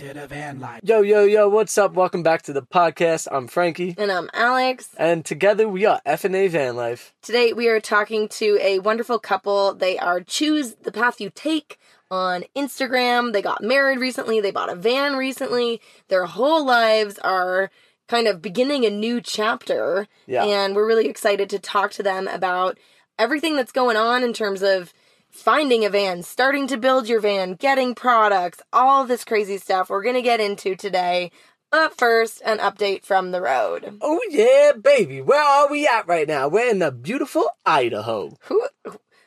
Yo, yo, yo, what's up? Welcome back to the podcast. I'm Frankie. And I'm Alex. And together we are FNA Van Life. Today we are talking to a wonderful couple. They are Choose the Path You Take on Instagram. They got married recently. They bought a van recently. Their whole lives are kind of beginning a new chapter. Yeah. And we're really excited to talk to them about everything that's going on in terms of finding a van, starting to build your van, getting products, all this crazy stuff we're going to get into today. But first, an update from the road. Oh, yeah, baby. Where are we at right now? We're in the beautiful Idaho. Who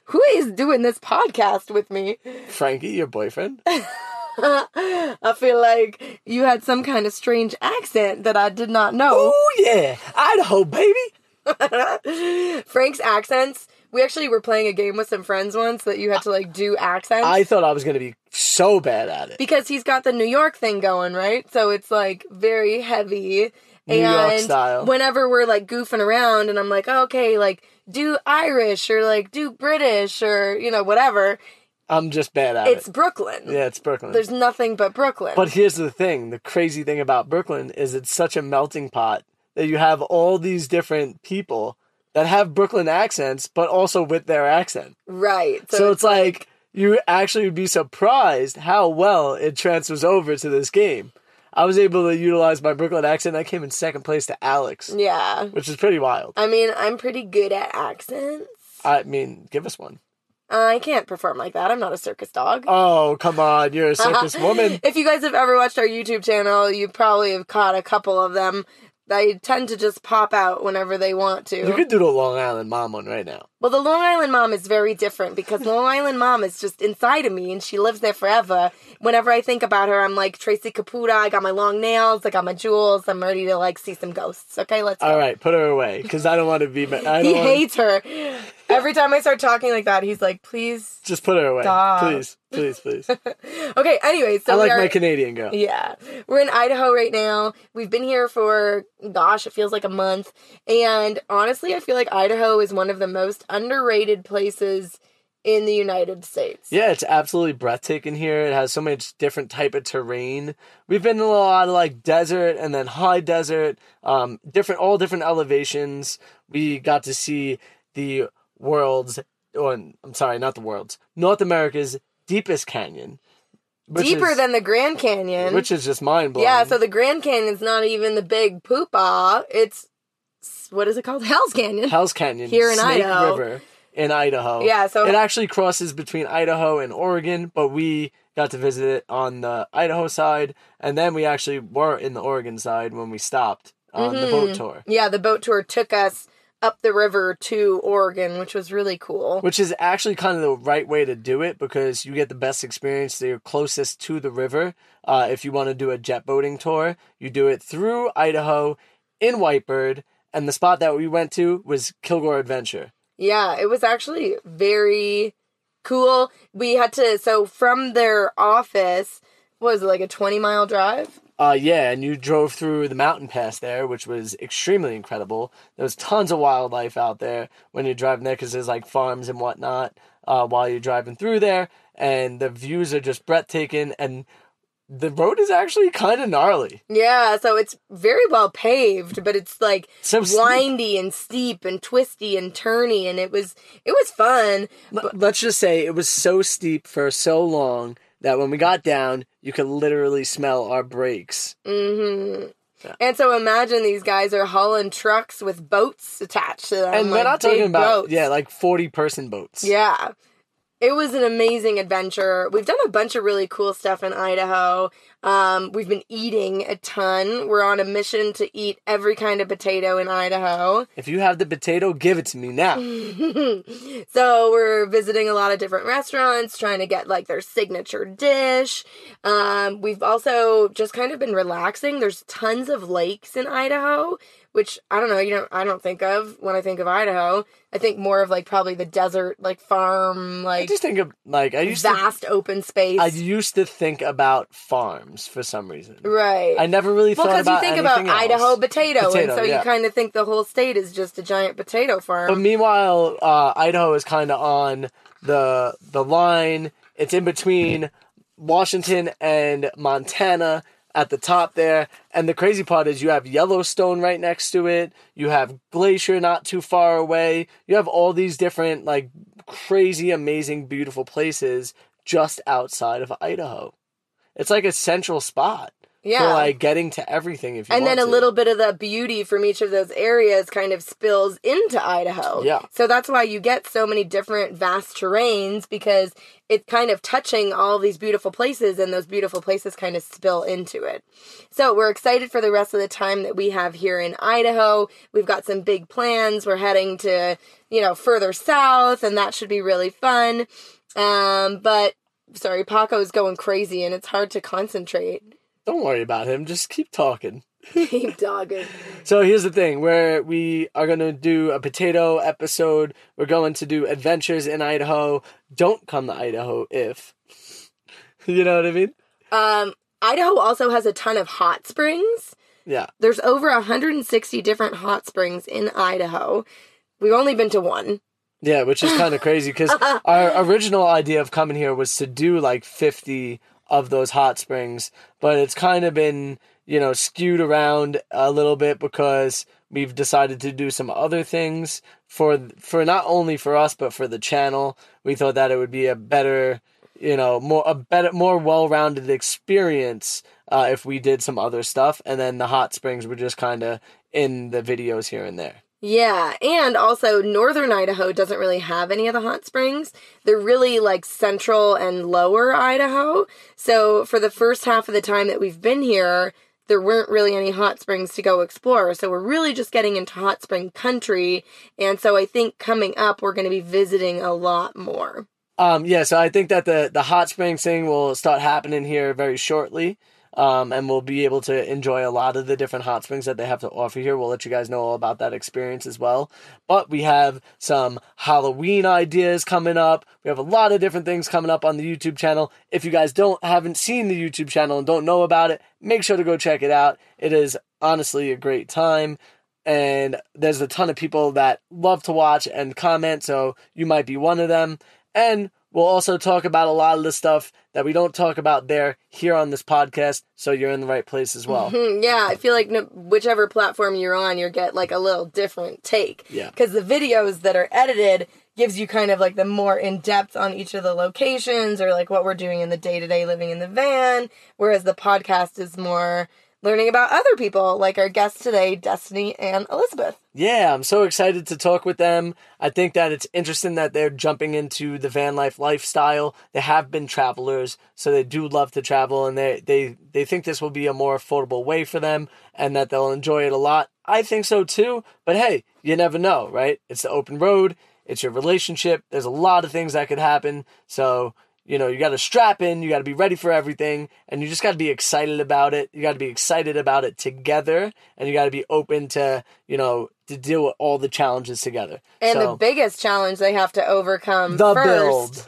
who is doing this podcast with me? Frankie, your boyfriend. I feel like you had some kind of strange accent that I did not know. Oh, yeah. Idaho, baby. Frank's accents. We actually were playing a game with some friends once that you had to like do accents. I thought I was going to be so bad at it. because he's got the New York thing going, right? So it's like very heavy. New and York style. whenever we're like goofing around and I'm like, oh, okay, like do Irish or like do British or, you know, whatever, I'm just bad at it's it. It's Brooklyn. Yeah, it's Brooklyn. There's nothing but Brooklyn. But here's the thing the crazy thing about Brooklyn is it's such a melting pot that you have all these different people that have Brooklyn accents, but also with their accent. right. So, it's like you actually would be surprised how well it transfers over to this game. I was able to utilize my Brooklyn accent. I came in second place to Alex, yeah. which is pretty wild. I mean, I'm pretty good at accents. I mean, give us one. I can't perform like that. I'm not a circus dog. Oh, come on. You're a circus woman. If you guys have ever watched our YouTube channel, you probably have caught a couple of them. They tend to just pop out whenever they want to. You could do the Long Island mom one right now. Well, the Long Island mom is very different because Long Island mom is just inside of me and she lives there forever. Whenever I think about her, I'm like Theresa Caputo. I got my long nails. I got my jewels. I'm ready to like see some ghosts. Okay, let's go. All right, put her away because I don't want to be. I don't He wanna- hates her. Every time I start talking like that, he's like, please. Just put her away, Stop. please, please, please. Okay, anyway, so I like are, my Canadian girl. Yeah. We're in Idaho right now. We've been here for, gosh, it feels like a month. And honestly, I feel like Idaho is one of the most underrated places in the United States. Yeah, it's absolutely breathtaking here. It has so much different type of terrain. We've been in a lot of like desert and then high desert, um, different all different elevations. We got to see the world's, or I'm sorry, not the world's, North America's deepest canyon, Deeper is- than the Grand Canyon. which is just mind blowing. yeah, so the Grand Canyon's not even the big poopa. It's, what is it called? Hell's Canyon. Hell's Canyon Here in Snake Idaho. River in Idaho. Yeah, so- it actually crosses between Idaho and Oregon, but we got to visit it on the Idaho side, and then we actually were in the Oregon side when we stopped on the Mm-hmm. boat tour, yeah, the boat tour took us up the river to Oregon, which was really cool. which is actually kind of the right way to do it because you get the best experience. They're closest to the river. Uh, if you want to do a jet boating tour, you do it through Idaho in White Bird, and the spot that we went to was Killgore Adventure. Yeah, it was actually very cool. We had to so from their office what was it like a 20 mile drive? Uh, yeah, and you drove through the mountain pass there, which was extremely incredible. There was tons of wildlife out there when you're driving there because there's like farms and whatnot uh, while you're driving through there, and the views are just breathtaking. And the road is actually kind of gnarly. Yeah, so it's very well paved, but it's like So windy and steep and twisty and turny and it was it was fun. L- Let's just say it was so steep for so long that when we got down, you could literally smell our brakes. Mm-hmm. And so imagine these guys are hauling trucks with boats attached to them. And we're like not talking about boats. yeah, like forty person boats. Yeah. It was an amazing adventure. We've done a bunch of really cool stuff in Idaho. Um, we've been eating a ton. We're on a mission to eat every kind of potato in Idaho. If you have the potato, give it to me now. so we're visiting a lot of different restaurants, trying to get like their signature dish. Um, we've also just kind of been relaxing. There's tons of lakes in Idaho, which I don't know. You know, I don't think of when I think of Idaho. I think more of like probably the desert, like farm, like I just think of like I used to vast open space. I used to think about farms for some reason. right. I never really well, thought because you think about else. Idaho potato, Potato, and so yeah. you kind of think the whole state is just a giant potato farm. But meanwhile, uh, Idaho is kind of on the the line. It's in between Washington and Montana at the top there. And the crazy part is you have Yellowstone right next to it. You have Glacier not too far away. You have all these different like crazy, amazing, beautiful places just outside of Idaho. It's like a central spot yeah. like getting to everything if you and then a to. little bit of the beauty from each of those areas kind of spills into Idaho. Yeah. So that's why you get so many different vast terrains because it's kind of touching all these beautiful places and those beautiful places kind of spill into it. So we're excited for the rest of the time that we have here in Idaho. We've got some big plans. We're heading to, you know, further south and that should be really fun. Um, but sorry, Paco's going crazy and it's hard to concentrate. Don't worry about him. Just keep talking. Keep dogging. So here's the thing where we are going to do a potato episode. We're going to do adventures in Idaho. Don't come to Idaho if. you know what I mean? Um, Idaho also has a ton of hot springs. Yeah. There's over 160 different hot springs in Idaho. We've only been to one. Yeah, which is kind of crazy because our original idea of coming here was to do like 50 of those hot springs, but it's kind of been, you know, skewed around a little bit because we've decided to do some other things for for not only for us but for the channel. We thought that it would be a better, you know, more a better more well-rounded experience uh, if we did some other stuff and then the hot springs were just kind of in the videos here and there. Yeah, and also northern Idaho doesn't really have any of the hot springs. They're really like central and lower Idaho. So for the first half of the time that we've been here, there weren't really any hot springs to go explore. So we're really just getting into hot spring country. And so I think coming up, we're going to be visiting a lot more. Um, yeah, so I think that the the hot spring thing will start happening here very shortly. Um, and we'll be able to enjoy a lot of the different hot springs that they have to offer here. We'll let you guys know all about that experience as well. But we have some Halloween ideas coming up. We have a lot of different things coming up on the YouTube channel. If you guys don't haven't seen the YouTube channel and don't know about it, make sure to go check it out. It is honestly a great time. And there's a ton of people that love to watch and comment, so you might be one of them. And we'll also talk about a lot of the stuff that we don't talk about there here on this podcast, so you're in the right place as well. Hmm, yeah, I feel like no, whichever platform you're on, you get like a little different take. Yeah. Because the videos that are edited gives you kind of like the more in depth on each of the locations or like what we're doing in the day to day living in the van, whereas the podcast is more learning about other people, like our guests today, Destiny and Elizabeth. Yeah, I'm so excited to talk with them. I think that it's interesting that they're jumping into the van life lifestyle. They have been travelers, so they do love to travel and they they they think this will be a more affordable way for them and that they'll enjoy it a lot. I think so too, but hey, you never know, right? It's the open road, it's your relationship. There's a lot of things that could happen. So, you know, you got to strap in, you got to be ready for everything, and you just got to be excited about it. You got to be excited about it together, and you got to be open to, you know, to deal with all the challenges together. And so, the biggest challenge they have to overcome The first.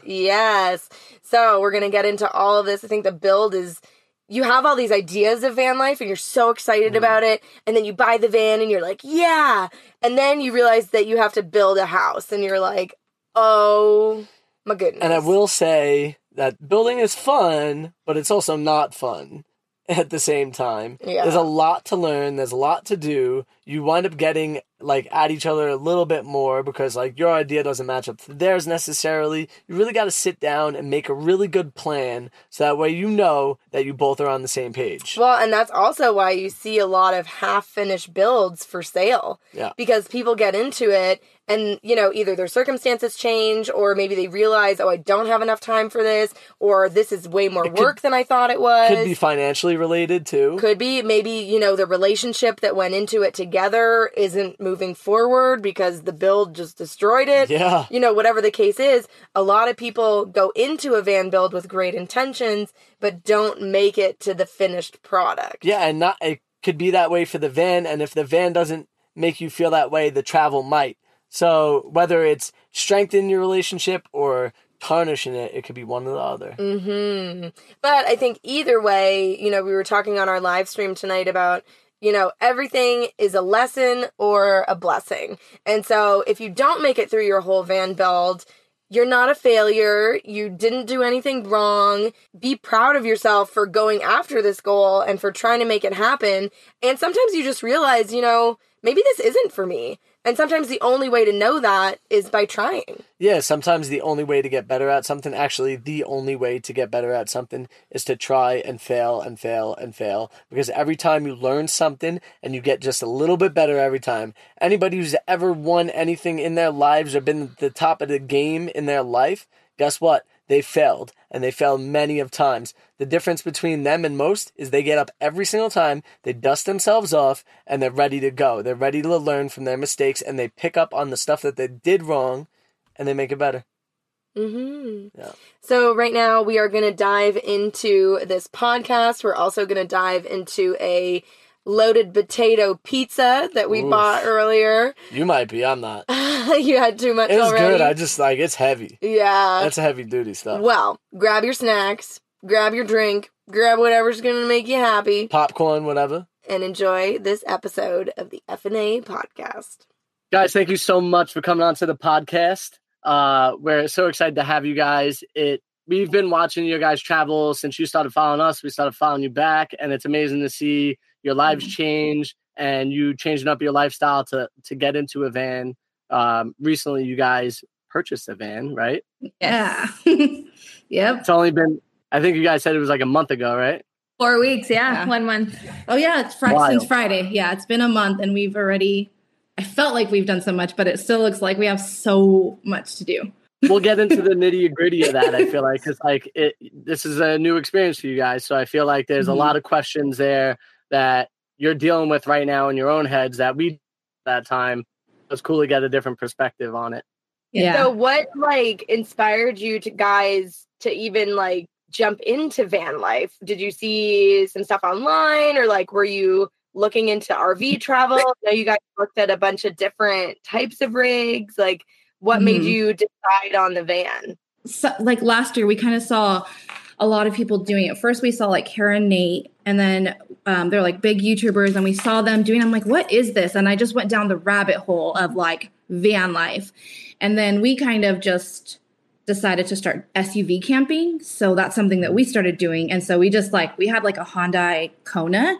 build. Yes. So we're gonna get into all of this. I think the build is you have all these ideas of van life and you're so excited Mm. about it, and then you buy the van and you're like, yeah. And then you realize that you have to build a house and you're like, oh my goodness. and I will say that building is fun, but it's also not fun at the same time. Yeah. There's a lot to learn, there's a lot to do. you wind up getting like at each other a little bit more because like your idea doesn't match up to theirs necessarily. You really got to sit down and make a really good plan so that way you know that you both are on the same page. Well, and that's also why you see a lot of half finished builds for sale. Yeah. Because people get into it and, you know, either their circumstances change or maybe they realize, oh, I don't have enough time for this or this is way more could- work than I thought it was. Could be financially related too. Could be. Maybe, you know, the relationship that went into it together isn't moving forward because the build just destroyed it. Yeah. You know, whatever the case is, a lot of people go into a van build with great intentions, but don't make it to the finished product. Yeah, and not it could be that way for the van, and if the van doesn't make you feel that way, the travel might. So whether it's strengthening your relationship or tarnishing it, it could be one or the other. hmm But I think either way, you know, we were talking on our live stream tonight about, you know, everything is a lesson or a blessing. And so if you don't make it through your whole van build, you're not a failure. You didn't do anything wrong. Be proud of yourself for going after this goal and for trying to make it happen. And sometimes you just realize, you know, maybe this isn't for me. And sometimes the only way to know that is by trying. Yeah, sometimes the only way to get better at something, actually, the only way to get better at something is to try and fail and fail and fail. Because every time you learn something and you get just a little bit better every time, anybody who's ever won anything in their lives or been at the top of the game in their life, guess what? They failed and they failed many of times. The difference between them and most is they get up every single time, they dust themselves off, and they're ready to go. They're ready to learn from their mistakes and they pick up on the stuff that they did wrong and they make it better. Mm-hmm. Yeah. So right now we are going to dive into this podcast. We're also going to dive into a loaded potato pizza that we Oof. bought earlier. You might be, I'm not. you had too much It's already. good. I just like it's heavy. yeah. That's heavy duty stuff. well, grab your snacks, grab your drink, grab whatever's going to make you happy, Popcorn, whatever. and enjoy this episode of the F&A podcast. Guys, thank you so much for coming on to the podcast. Uh, we're so excited to have you guys. It we've been watching your guys travel since you started following us. We started following you back, and it's amazing to see your lives change and you changing up your lifestyle to to get into a van. Um, recently, you guys purchased a van, right? Yeah. yep. It's only been, I think you guys said it was like a month ago, right? Four weeks. Yeah. Yeah. One month. Oh yeah, it's fri- Wild. since Friday. Yeah, it's been a month, and we've already. I felt like we've done so much, but it still looks like we have so much to do. we'll get into the nitty gritty of that. I feel like because like it, this is a new experience for you guys, so I feel like there's a Mhm. lot of questions there that you're dealing with right now in your own heads that we that time. It's cool to get a different perspective on it. Yeah. So what like inspired you to guys to even like jump into van life? Did you see some stuff online or like were you looking into RV travel? I know you guys looked at a bunch of different types of rigs. Like what made Mhm. you decide on the van? so, like last year, we kind of saw a lot of people doing it. First, we saw like Kara and Nate, and then um, they're like big YouTubers, and we saw them doing. I'm like, what is this? And I just went down the rabbit hole of like van life, and then we kind of just decided to start SUV camping. So that's something that we started doing, and so we just like we had like a Hyundai Kona,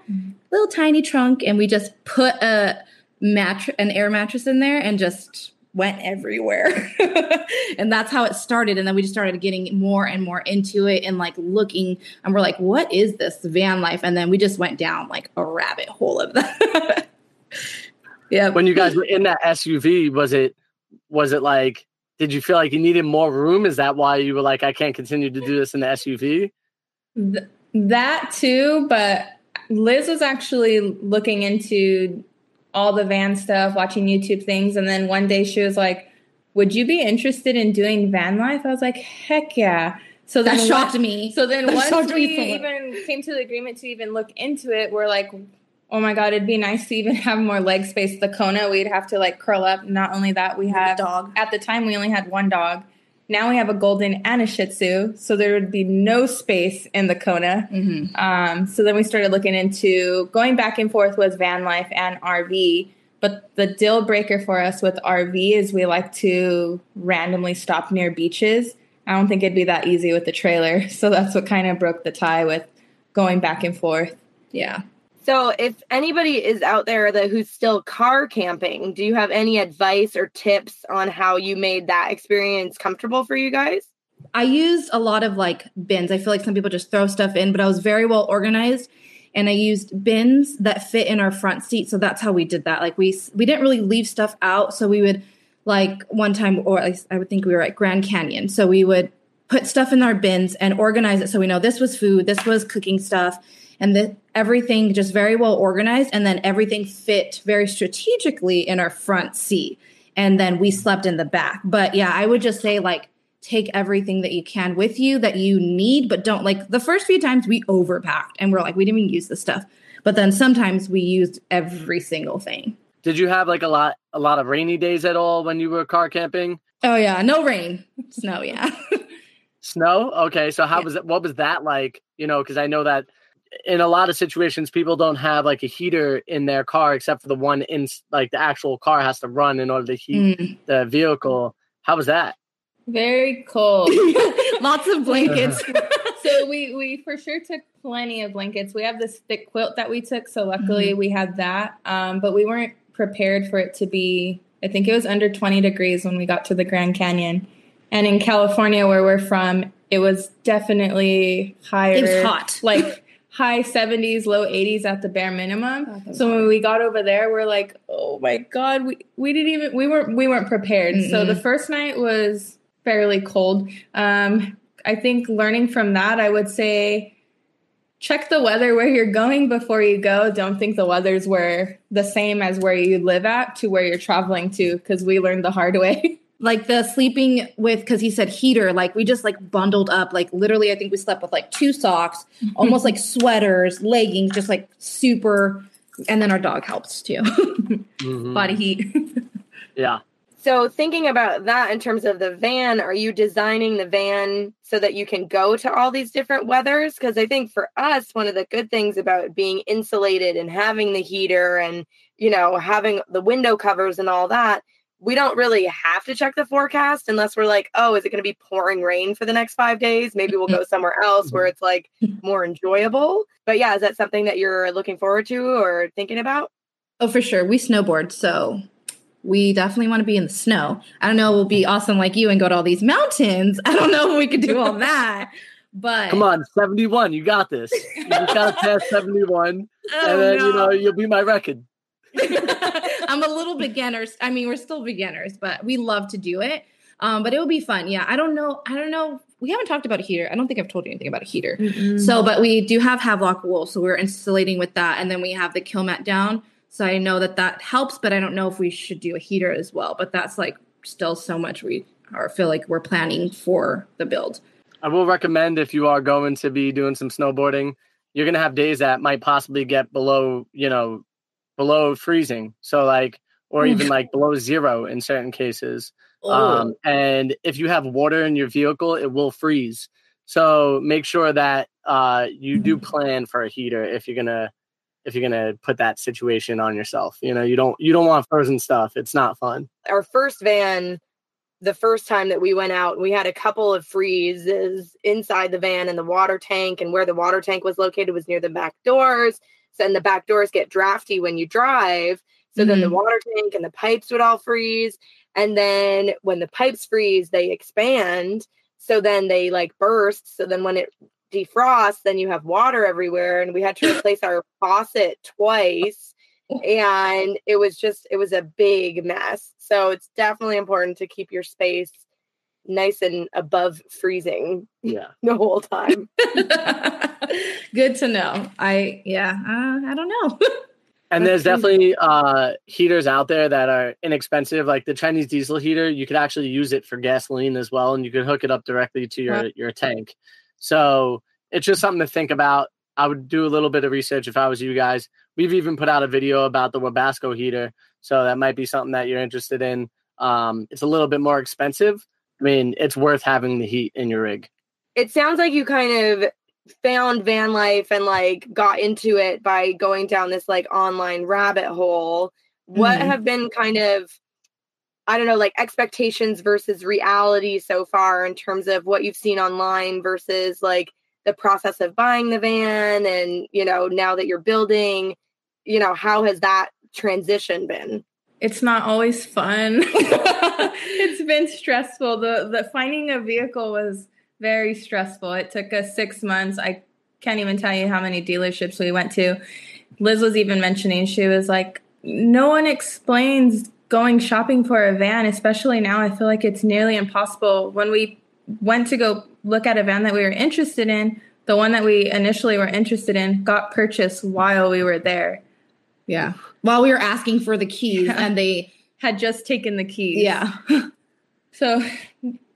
little tiny trunk, and we just put a mattress, an air mattress in there, and just went everywhere. and that's how it started. And then we just started getting more and more into it and like looking, and we're like, what is this van life? And then we just went down like a rabbit hole of that. yeah. When you guys were in that SUV, was it was it like? Did you feel like you needed more room? Is that why you were like, I can't continue to do this in the SUV? Th- that too, but Liz was actually looking into all the van stuff, watching YouTube things, and then one day she was like, "Would you be interested in doing van life?" I was like, "Heck yeah!" So that shocked me. So then That once we so even came to the agreement to even look into it, we're like, oh my god, it'd be nice to even have more leg space. The Kona, we'd have to like curl up. Not only that, we have dog. At the time, we only had one dog. Now we have a golden and a Shih Tzu, so there would be no space in the Kona. Mhm. Um, so then we started looking into going back and forth was van life and RV. But the deal breaker for us with RV is we like to randomly stop near beaches. I don't think it'd be that easy with the trailer. So that's what kind of broke the tie with going back and forth. Yeah. So, if anybody is out there that who's still car camping, do you have any advice or tips on how you made that experience comfortable for you guys? I used a lot of like bins. I feel like some people just throw stuff in, but I was very well organized and I used bins that fit in our front seat. So that's how we did that. Like we we didn't really leave stuff out, so we would like one time or I would think we were at Grand Canyon. So we would put stuff in our bins and organize it so we know this was food, this was cooking stuff, and that everything just very well organized and then everything fit very strategically in our front seat and then we slept in the back but yeah i would just say like take everything that you can with you that you need but don't like the first few times we overpacked and we're like we didn't even use the stuff but then sometimes we used every single thing Did you have like a lot a lot of rainy days at all when you were car camping? oh yeah no rain snow yeah Snow? Okay, so how Yeah. was it what was that like? You know, because I know that in a lot of situations people don't have like a heater in their car except for the one in like the actual car has to run in order to heat Mm. the vehicle. How was that? Very cold. lots of blankets so we we for sure took plenty of blankets. We have this thick quilt that we took, so luckily we had that. Um, but we weren't prepared for it to be. I think it was under 20 degrees when we got to the Grand Canyon, and in California, where we're from, it was definitely higher. it was hot like high 70s, low 80s at the bare minimum. Oh, so when we got over there, we're like, oh my god, we we didn't even we weren't we weren't prepared. So Mm-mm. the first night was fairly cold. Um, I think learning from that, I would say check the weather where you're going before you go. Don't think the weather's where the same as where you live at to where you're traveling to, because we learned the hard way. Like the sleeping with because he said heater like we just like bundled up like literally i think we slept with like two socks almost like sweaters leggings just like super and then our dog helps too Mhm. body heat Yeah. So, thinking about that in terms of the van, are you designing the van so that you can go to all these different weathers? Because I think for us, one of the good things about being insulated and having the heater and, you know, having the window covers and all that, we don't really have to check the forecast unless we're like, oh, is it going to be pouring rain for the next five days? Maybe we'll go somewhere else where it's like more enjoyable. But yeah, is that something that you're looking forward to or thinking about? oh for sure we snowboard so we definitely want to be in the snow i don't know we'll be awesome like you and go to all these mountains i don't know if we could do all that but Come on, 71, you got this. You just gotta pass 71, Oh, and then you know you'll be my record. I'm a little beginners. I mean, we're still beginners, but we love to do it. Um, but it will be fun. Yeah. I don't know. I don't know. We haven't talked about a heater. I don't think I've told you anything about a heater. So, but we do have Havelock wool. So we're insulating with that. And then we have the Kilmat down. So I know that that helps, but I don't know if we should do a heater as well. But that's like still so much we or feel like we're planning for the build. I will recommend if you are going to be doing some snowboarding, you're gonna have days that might possibly get below, you know, below freezing. So like, or even like below zero in certain cases. Um, and if you have water in your vehicle, it will freeze. So make sure that uh, you do plan for a heater if you're gonna if you're gonna put that situation on yourself. You know, you don't you don't want frozen stuff. It's not fun. our first van the first time that we went out we had a couple of freezes inside the van and the water tank and where the water tank was located was near the back doors and the back doors get drafty when you drive. So then the mm-hmm. water tank and the pipes would all freeze. And then when the pipes freeze they expand. So then they like burst. So then when it defrosts then you have water everywhere. And we had to replace our faucet twice. And it was just it was a big mess. So it's definitely important to keep your space nice and above freezing Yeah. the whole time Good to know. I yeah. Uh, I don't know. And there's definitely uh, heaters out there that are inexpensive. Like the Chinese diesel heater, you could actually use it for gasoline as well, and you could hook it up directly to your Huh. your tank. So it's just something to think about. I would do a little bit of research if I was you guys. We've even put out a video about the Webasto heater, so that might be something that you're interested in. Um, it's a little bit more expensive. I mean, it's worth having the heat in your rig. it sounds like you kind of found van life and like got into it by going down this like online rabbit hole what Mhm. have been kind of i don't know like expectations versus reality so far in terms of what you've seen online versus like the process of buying the van and, you know, now that you're building, you know, how has that transition been? It's not always fun. it's been stressful. The the finding a vehicle was very stressful. It took us 6 months. I can't even tell you how many dealerships we went to. Liz was even mentioning she was like no one explains going shopping for a van, especially now. I feel like it's nearly impossible. When we went to go look at a van that we were interested in, the one that we initially were interested in got purchased while we were there. Yeah. While we were asking for the keys Yeah. and they Had just taken the keys. yeah. So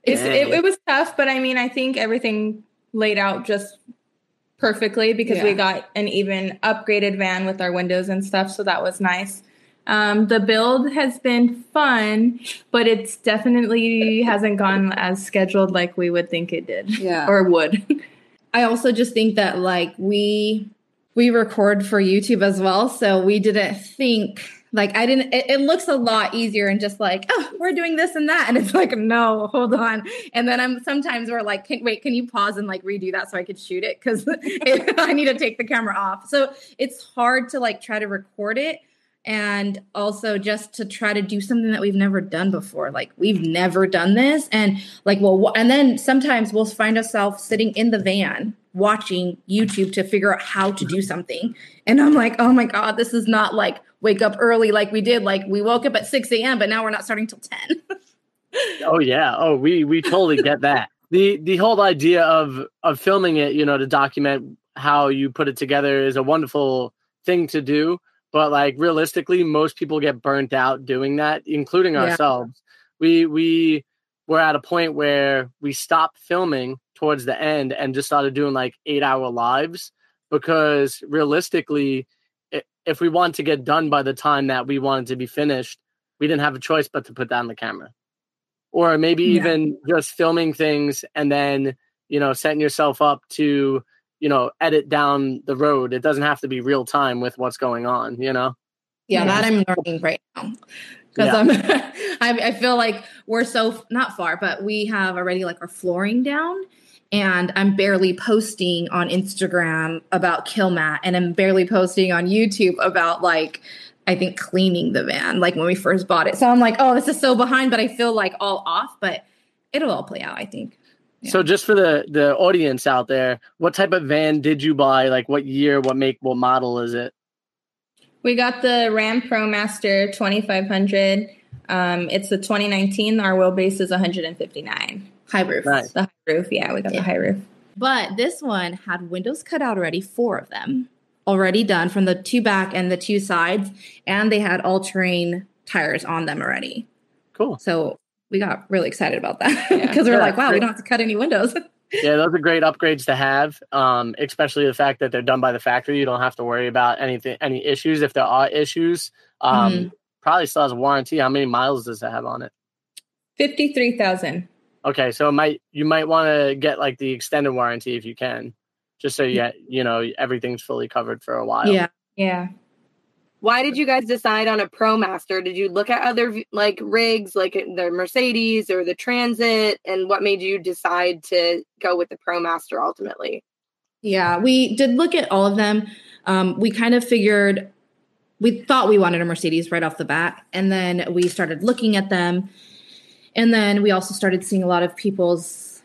it's, it, it was tough, but I mean, I think everything laid out just perfectly because we got an even upgraded van with our windows and stuff. So that was nice. Um, the build has been fun, but it's definitely hasn't gone as scheduled like we would think it did Yeah. or would. I also just think that like we we record for YouTube as well, so we didn't think like I didn't. It, it looks a lot easier and just like oh we're doing this and that, and it's like no hold on, and then I'm sometimes we're like can, wait can you pause and like redo that so I could shoot it because I need to take the camera off. So it's hard to like try to record it and also just to try to do something that we've never done before like we've never done this and like well and then sometimes we'll find ourselves sitting in the van watching youtube to figure out how to do something and i'm like oh my god this is not like wake up early like we did like we woke up at 6 a.m but now we're not starting till 10 Oh yeah. Oh, we we totally get that. The the whole idea of of filming it, you know, to document how you put it together is a wonderful thing to do. But like realistically, most people get burnt out doing that, including Yeah. ourselves. We we were at a point where we stopped filming towards the end and just started doing like eight hour lives because realistically, if we want to get done by the time that we wanted to be finished, we didn't have a choice but to put down the camera or maybe Yeah. even just filming things and then you know setting yourself up to you know edit down the road it doesn't have to be real time with what's going on you know yeah, Yeah. that i'm learning right now because Yeah. I'm, I, I feel like we're so not far, but we have already like our flooring down, and I'm barely posting on Instagram about Kilmat, and I'm barely posting on YouTube about like I think cleaning the van, like when we first bought it. So I'm like, oh, this is so behind, but I feel like all off, but it'll all play out, I think. Yeah. so just for the the audience out there what type of van did you buy like what year what make what model is it We got the Ram ProMaster 2500. Um, it's the 2019. Our wheelbase is 159. High roof. Nice. The high roof, yeah, we got Yeah. the high roof. But this one had windows cut out already, four of them already done from the two back and the two sides, and they had all terrain tires on them already. cool So we got really excited about that Yeah. because we are Yeah, like, wow, we don't have to cut any windows. yeah those are great upgrades to have um especially the fact that they're done by the factory you don't have to worry about anything any issues if there are issues um Mhm. probably still has a warranty how many miles does it have on it 53,000. Okay, so it might you might want to get like the extended warranty if you can, just so you you know everything's fully covered for a while. yeah. Yeah. Why did you guys decide on a ProMaster? Did you look at other like rigs, like the Mercedes or the Transit, and what made you decide to go with the ProMaster ultimately? Yeah, we did look at all of them. Um, we kind of figured we thought we wanted a Mercedes right off the bat, and then we started looking at them, and then we also started seeing a lot of people's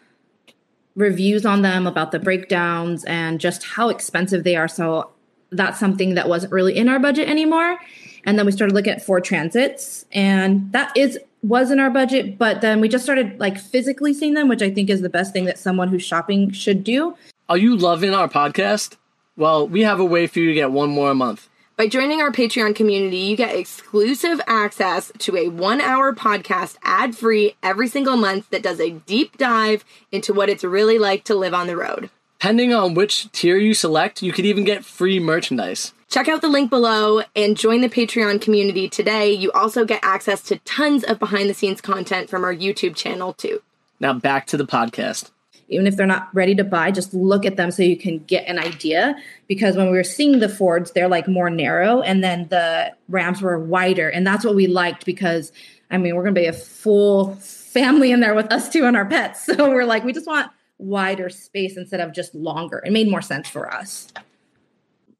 reviews on them about the breakdowns and just how expensive they are. So that's something that wasn't really in our budget anymore. And then we started looking at Ford Transits, and that is was in our budget. But then we just started like physically seeing them, which I think is the best thing that someone who's shopping should do. Are you loving our podcast? Well, we have a way for you to get one more a month. By joining our Patreon community, you get exclusive access to a one hour podcast ad free every single month that does a deep dive into what it's really like to live on the road. Depending on which tier you select, you could even get free merchandise. Check out the link below and join the Patreon community today. You also get access to tons of behind the scenes content from our YouTube channel, too. Now back to the podcast. Even if they're not ready to buy, just look at them so you can get an idea. Because when we were seeing the Fords, they're like more narrow, and then the Rams were wider, and that's what we liked because I mean we're gonna be a full family in there with us two and our pets, so we're like we just want wider space instead of just longer. It made more sense for us.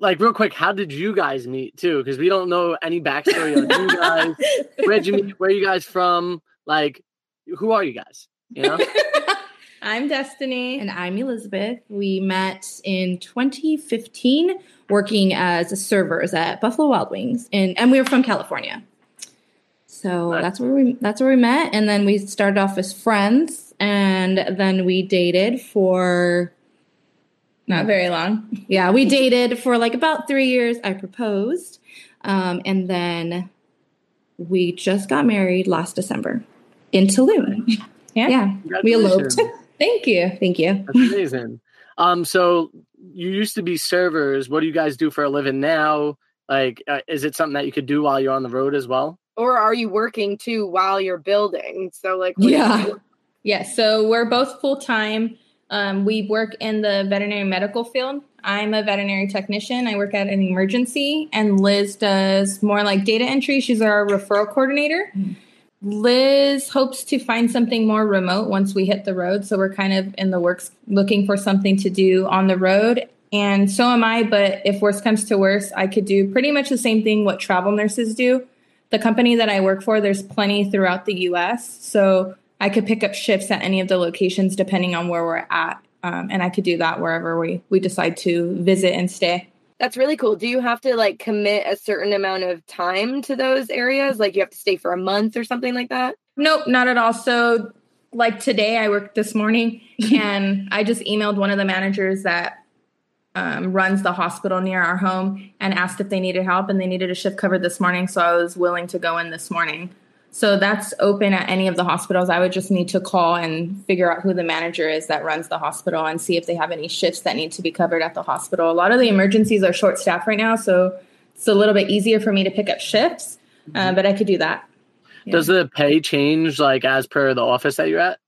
Like real quick, how did you guys meet too? Because we don't know any backstory on you guys. Where'd you meet? Where are you guys from? Like, who are you guys? You know. I'm Destiny. And I'm Elizabeth. We met in 2015 working as servers at Buffalo Wild Wings and and we were from California. So Nice. that's where we that's where we met and then we started off as friends and then we dated for Not very long. yeah, we dated for like about 3 years. I proposed. Um, and then we just got married last December in Tulum. Yeah. Yeah. We eloped. Congratulations. Thank you. Thank you. That's amazing. Um, so you used to be servers. What do you guys do for a living now? Like, uh, is it something that you could do while you're on the road as well? Or are you working too while you're building? So like yeah. Yeah. so we're both full time. Um, we work in the veterinary medical field. I'm a veterinary technician. I work at an emergency, and Liz does more like data entry. She's our referral coordinator. Liz hopes to find something more remote once we hit the road. So we're kind of in the works looking for something to do on the road. And so am I. But if worse comes to worse, I could do pretty much the same thing what travel nurses do. The company that I work for, there's plenty throughout the US. So I could pick up shifts at any of the locations depending on where we're at. Um, and I could do that wherever we, we decide to visit and stay. That's really cool. Do you have to like commit a certain amount of time to those areas? Like you have to stay for a month or something like that? Nope, not at all. So, like today, I worked this morning and I just emailed one of the managers that um, runs the hospital near our home and asked if they needed help, and they needed a shift cover this morning. So, I was willing to go in this morning. So, that's open at any of the hospitals. I would just need to call and figure out who the manager is that runs the hospital and see if they have any shifts that need to be covered at the hospital. A lot of the emergencies are short staffed right now, so it's a little bit easier for me to pick up shifts, uh, but I could do that. Does the pay change like as per the office that you're at?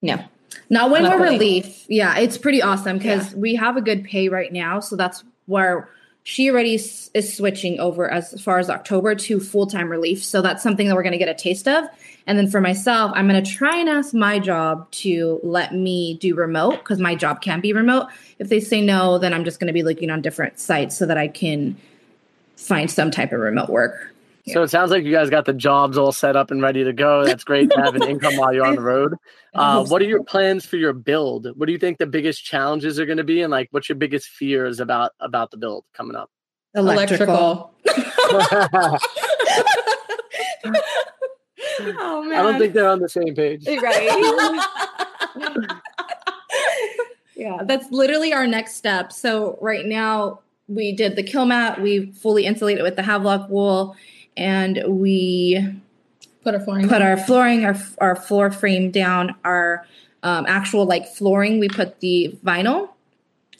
No. Not when we're relief. Yeah, it's pretty awesome because we have a good pay right now. So that's where she already is switching over as far as October to full time relief. So that's something that we're going to get a taste of. And then for myself, I'm going to try and ask my job to let me do remote because my job can be remote. If they say no, then I'm just going to be looking on different sites so that I can find some type of remote work. So it sounds like you guys got the jobs all set up and ready to go. That's great to have an income while you're on the road. Uh, what are your plans for your build? What do you think the biggest challenges are going to be, and like what's your biggest fears about about the build coming up? Electrical. Oh man. I don't think they're on the same page. right. Yeah, that's literally our next step. So right now we did the kill mat, we fully insulated with the Havelock wool, and we Put a flooring. put our flooring, our our floor frame down, our um, actual like flooring. We put the vinyl.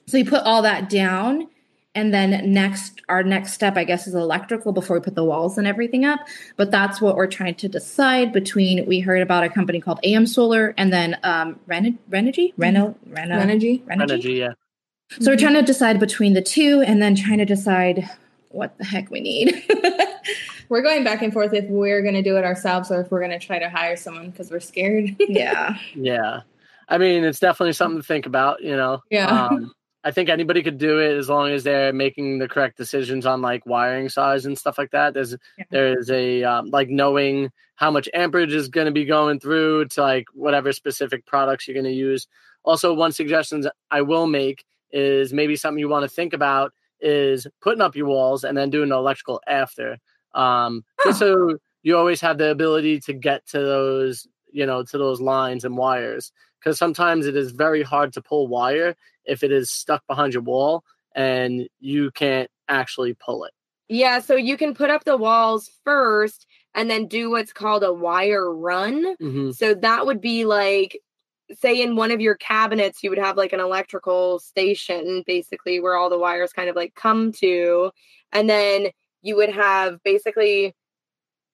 So we put all that down, and then next, our next step, I guess, is electrical before we put the walls and everything up. But that's what we're trying to decide between. We heard about a company called AM Solar, and then um, Ren- Renogy, Reno, Reno, Energy. Energy, yeah. so we're trying to decide between the two and then trying to decide what the heck we need. We're going back and forth if we're going to do it ourselves or if we're going to try to hire someone because we're scared. yeah. Yeah. I mean, it's definitely something to think about, you know. Yeah. Um, I think anybody could do it as long as they're making the correct decisions on like wiring size and stuff like that. There's Yeah. there's a um, like knowing how much amperage is going to be going through to like whatever specific products you're going to use. Also, one suggestion I will make is maybe something you want to think about is putting up your walls and then doing the electrical after. Um, just so you always have the ability to get to those, you know, to those lines and wires. Because sometimes it is very hard to pull wire if it is stuck behind your wall and you can't actually pull it. Yeah, so you can put up the walls first and then do what's called a wire run. hmm So that would be like, say, in one of your cabinets, you would have like an electrical station, basically, where all the wires kind of like come to. And then you would have basically,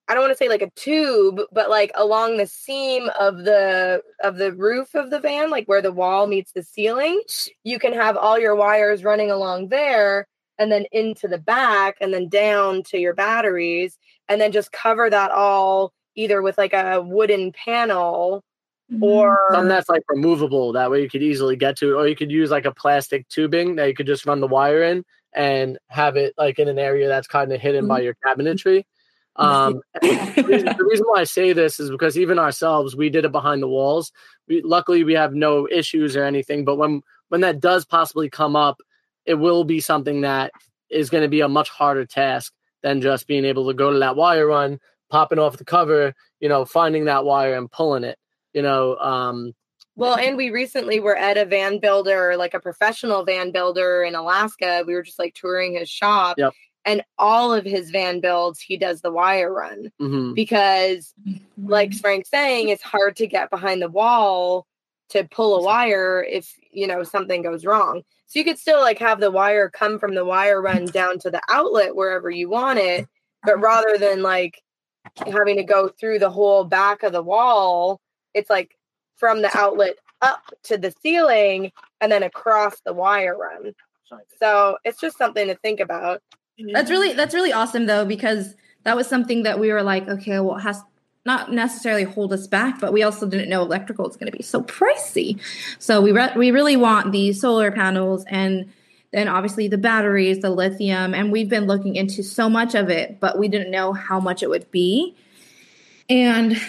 I don't want to say like a tube, but like along the seam of the of the roof of the van, like where the wall meets the ceiling, you can have all your wires running along there and then into the back and then down to your batteries and then just cover that all either with like a wooden panel mm-hmm. or Some that's like removable. That way you could easily get to it, or you could use like a plastic tubing that you could just run the wire in and have it like in an area that's kind of hidden by your cabinetry. Um, the, reason, the reason why I say this is because even ourselves, we did it behind the walls. We, luckily, we have no issues or anything. But when when that does possibly come up, it will be something that is going to be a much harder task than just being able to go to that wire run, popping off the cover, you know, finding that wire and pulling it. You know, um, Well, and we recently were at a van builder, like a professional van builder in Alaska. We were just like touring his shop. Yep. And all of his van builds, he does the wire run mhm. because, like Frank's saying, it's hard to get behind the wall to pull a wire if, you know, something goes wrong. So you could still like have the wire come from the wire run down to the outlet wherever you want it. But rather than like having to go through the whole back of the wall, it's like from the outlet up to the ceiling and then across the wire run. So it's just something to think about. That's really that's really awesome though because that was something that we were like, okay, well, it has not necessarily hold us back, but we also didn't know electrical is going to be so pricey. So we re- we really want the solar panels and then obviously the batteries, the lithium, and we've been looking into so much of it, but we didn't know how much it would be. And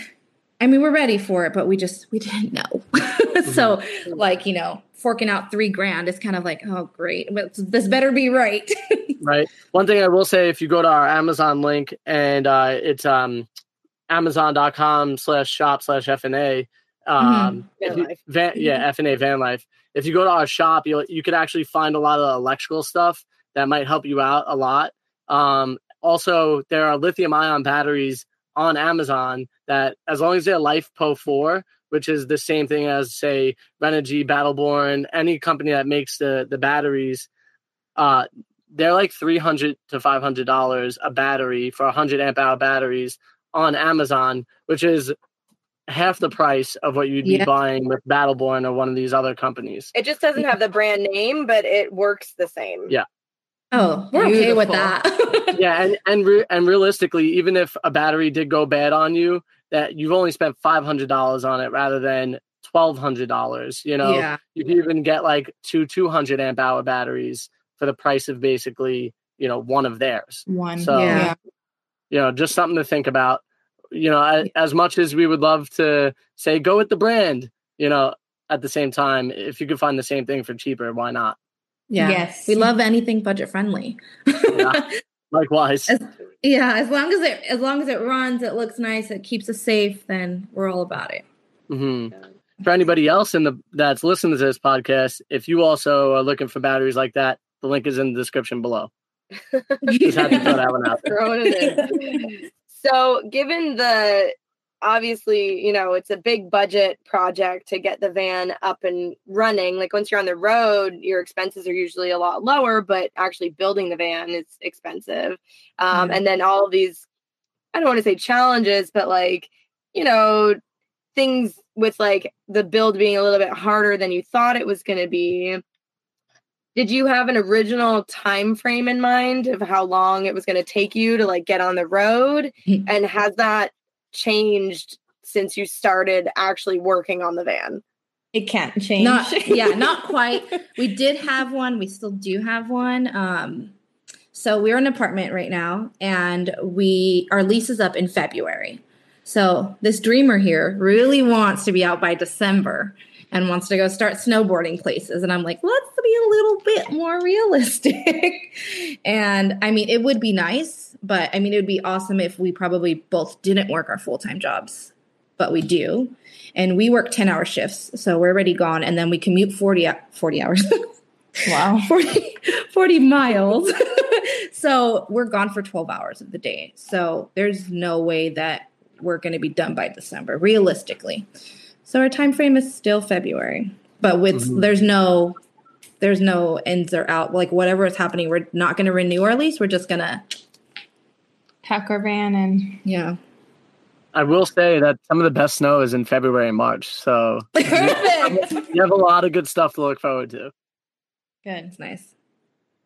I mean, we're ready for it, but we just we didn't know. so like you know, forking out three grand is kind of like, oh great, but this better be right. right. One thing i will say if you go to our amazon link and uh it's um amazon.com slash shop slash fna um if Van you- van, yeah fna van life. If you go to our shop you you could actually find a lot of electrical stuff that might help you out a lot. Um also there are lithium ion batteries on amazon that as long as they're LiFePO4 which is the same thing as say Renogy, Battleborn, any company that makes the the batteries uh they're like 300 to 500 dollars a battery for 100 amp hour batteries on amazon which is half the price of what you'd be Yeah. buying with battleborn or one of these other companies It just doesn't have the brand name, but it works the same. Yeah. Oh, we're okay with that. yeah and and, re- and realistically even if a battery did go bad on you that you've only spent $500 on it rather than $1200 you know yeah. you can even get like two 200 amp hour batteries for the price of basically you know one of theirs One. So- Yeah. you know just something to think about you know as, as much as we would love to say go with the brand you know at the same time if you could find the same thing for cheaper why not Yeah. Yes. We love anything budget friendly. Yeah. likewise As- yeah, as long as it as long as it runs, it looks nice, it keeps us safe, then we're all about it. hmm for anybody else in the that's listening to this podcast if you also are looking for batteries like that the link is in the description below just had to throw that one out there. Throwing it in. so, given the obviously, you know, it's a big budget project to get the van up and running. Like once you're on the road, your expenses are usually a lot lower, but actually building the van is expensive. Um, Yeah. And then all these, I don't want to say challenges, but like, you know, things with like the build being a little bit harder than you thought it was going to be did you have an original time frame in mind of how long it was going to take you to like get on the road and has that changed since you started actually working on the van It can't change. Not yeah, not quite. We did have one. We still do have one. Um, so we're in an apartment right now, and we our lease is up in February. So this dreamer here really wants to be out by December and wants to go start snowboarding places. And I'm like, let's be a little bit more realistic. and I mean, it would be nice, but I mean, it would be awesome if we probably both didn't work our full time jobs, but we do. And we work 10 hour shifts. So we're already gone. And then we commute 40, 40 hours. wow. 40, 40 miles. so we're gone for 12 hours of the day. So there's no way that we're going to be done by December, realistically. So our time frame is still February, but with Mhm. there's no there's no ends or out. Like whatever is happening, we're not going to renew our lease. We're just gonna Pack our van and yeah. i will say that some of the best snow is in february and march so Perfect. you have a lot of good stuff to look forward to good. It's nice.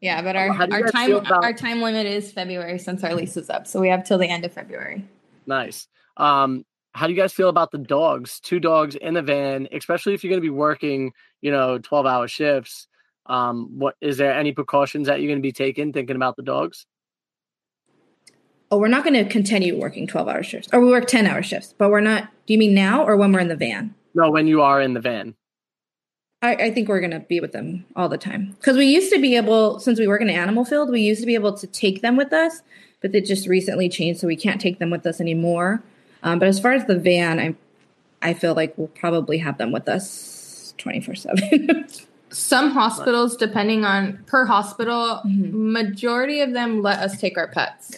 Yeah, but our, How do you our time about- our time limit is February since our lease is up. So we have till the end of February. Nice. Um, how do you guys feel about the dogs? Two dogs in a van, especially if you're going to be working, you know, 12 hour shifts. Um, what is there any precautions that you're going to be taking thinking about the dogs? Oh, we're not going to continue working 12 hour shifts or we work 10 hour shifts, but we're not. Do you mean now or when we're in the van? No, when you are in the van. I, I think we're going to be with them all the time because we used to be able, since we work in an animal field, we used to be able to take them with us, but they just recently changed, so we can't take them with us anymore. Um, but as far as the van, I, I feel like we'll probably have them with us 24 7. Some hospitals, depending on per hospital, Mhm. majority of them let us take our pets.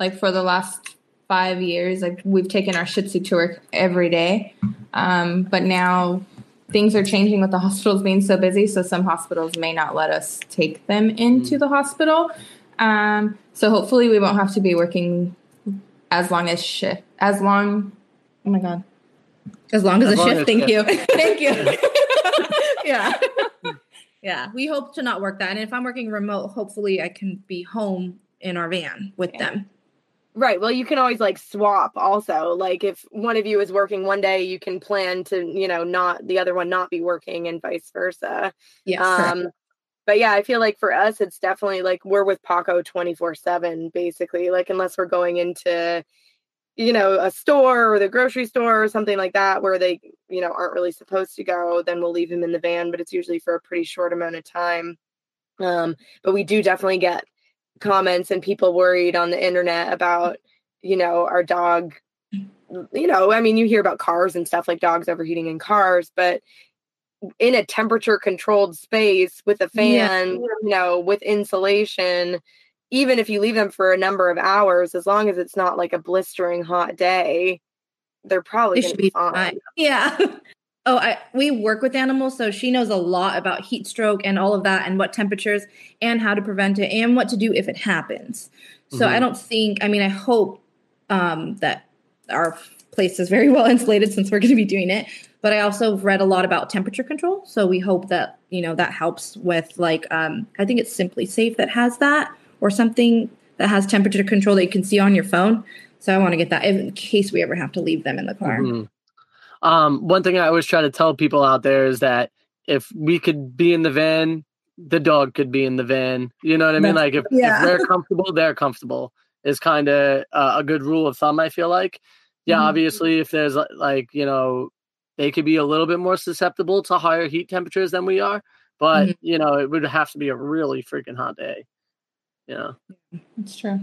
Like for the last five years, like we've taken our Shih Tzu to work every day. Um, but now things are changing with the hospitals being so busy, so some hospitals may not let us take them into the hospital. Um, so hopefully we won't have to be working as long as shift as long. Oh my god. As long as As a shift, as thank shift. you. thank you. yeah. Yeah. We hope to not work that. And if I'm working remote, hopefully I can be home in our van with Yeah. them. Right. Well, you can always like swap also. Like if one of you is working one day, you can plan to, you know, not the other one not be working and vice versa. Yeah. Um but yeah, I feel like for us it's definitely like we're with Paco 24/7 basically, like unless we're going into you know, a store or the grocery store or something like that where they, you know, aren't really supposed to go, then we'll leave him in the van, but it's usually for a pretty short amount of time. Um but we do definitely get comments and people worried on the internet about you know our dog you know i mean you hear about cars and stuff like dogs overheating in cars but in a temperature controlled space with a Yeah. fan you know with insulation even if you leave them for a number of hours as long as it's not like a blistering hot day they're probably They should be be fine fine. Yeah. Oh, I we work with animals, so she knows a lot about heat stroke and all of that, and what temperatures, and how to prevent it, and what to do if it happens. So I Mhm. don't think. I mean, I hope um, that our place is very well insulated since we're going to be doing it. But I also have read a lot about temperature control, so we hope that you know that helps with like um, I think it's SimpliSafe that has that, or something that has temperature control that you can see on your phone. So I want to get that in case we ever have to leave them in the car. Mhm. Um, one thing I always try to tell people out there is that if we could be in the van, the dog could be in the van. You know what I mean? Like if, yeah. if we're comfortable, they're comfortable is kind of uh, a good rule of thumb. I feel like, yeah, Mhm. obviously, if there's like you know, they could be a little bit more susceptible to higher heat temperatures than we are, but Mhm. you know, it would have to be a really freaking hot day. Yeah. It's true.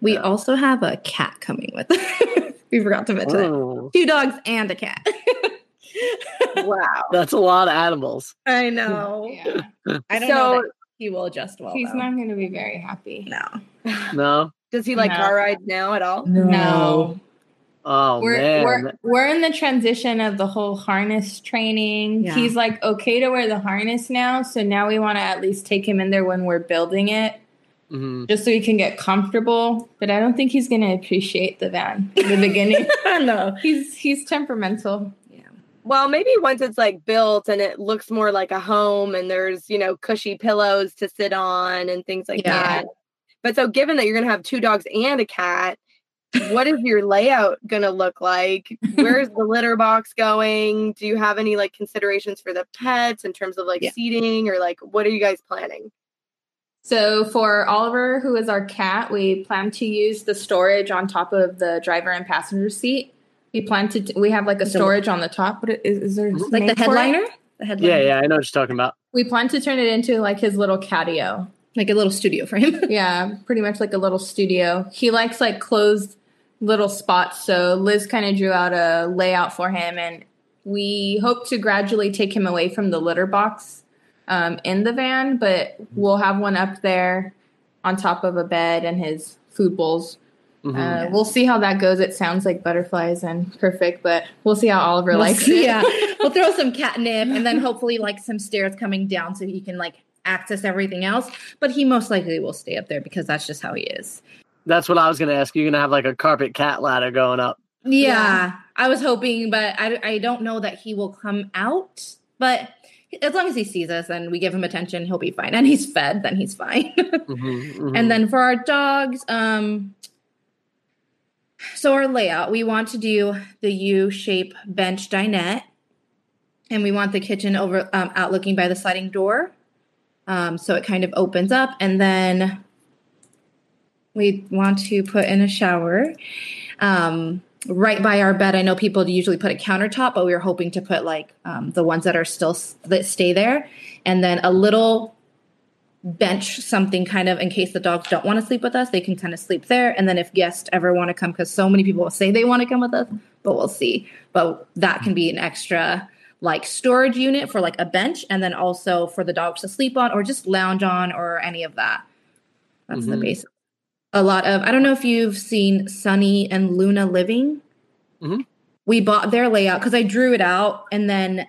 We Yeah. also have a cat coming with us. we forgot to mention that. Oh, Two dogs and a cat. wow that's a lot of animals. I know. Yeah. I don't So- know that he will adjust well. He's though. not going to be very happy. No. No, does he like No. car rides now at all No. oh we're man, we're we're in the transition of the whole harness training. Yeah. He's like okay to wear the harness now, so now we want to at least take him in there when we're building it, Mhm. just so he can get comfortable. But I don't think he's going to appreciate the van in the beginning. no. he's he's temperamental. Yeah. Well, maybe once it's like built and it looks more like a home and there's, you know, cushy pillows to sit on and things like Yeah. that. But so given that you're going to have two dogs and a cat, what is your layout going to look like? Where's the litter box going? Do you have any like considerations for the pets in terms of like Yeah. seating or like what are you guys planning? So for Oliver, who is our cat, we plan to use the storage on top of the driver and passenger seat. We plan to. We have like a storage on the top. But is, is there Like the name for it? headliner? The headliner. yeah, yeah, I know what you're talking about. We plan to turn it into like his little catio. Like a little studio for him. Yeah, pretty much like a little studio. He likes like closed little spots. So Liz kind of drew out a layout for him, and we hope to gradually take him away from the litter box um, in the van, but we'll have one up there on top of a bed and his food bowls. Mhm. Uh, we'll see how that goes. It sounds like butterflies and perfect, but we'll see how Oliver We'll likes see, it. yeah. We'll throw some catnip and then hopefully like some stairs coming down so he can like access everything else. But he most likely will stay up there because that's just how he is. That's what I was gonna ask. You're gonna have like a carpet cat ladder going up. Yeah, I was hoping, but I, I don't know that he will come out. But as long as he sees us and we give him attention, he'll be fine. And he's fed, then he's fine. Mhm, mhm. and then for our dogs, um, So our layout, we want to do the U-shape bench dinette, and we want the kitchen over um, out looking by the sliding door, um, so it kind of opens up, and then we want to put in a shower um, right by our bed. I know people usually put a countertop, but we were hoping to put like um, the ones that are still that stay there, and then a little bench something kind of in case the dogs don't want to sleep with us they can kind of sleep there and then if guests ever want to come because so many people say they want to come with us but we'll see but that can be an extra like storage unit for like a bench and then also for the dogs to sleep on or just lounge on or any of that that's mm-hmm. the basic a lot of i don't know if you've seen sunny and luna living mm-hmm. we bought their layout because i drew it out and then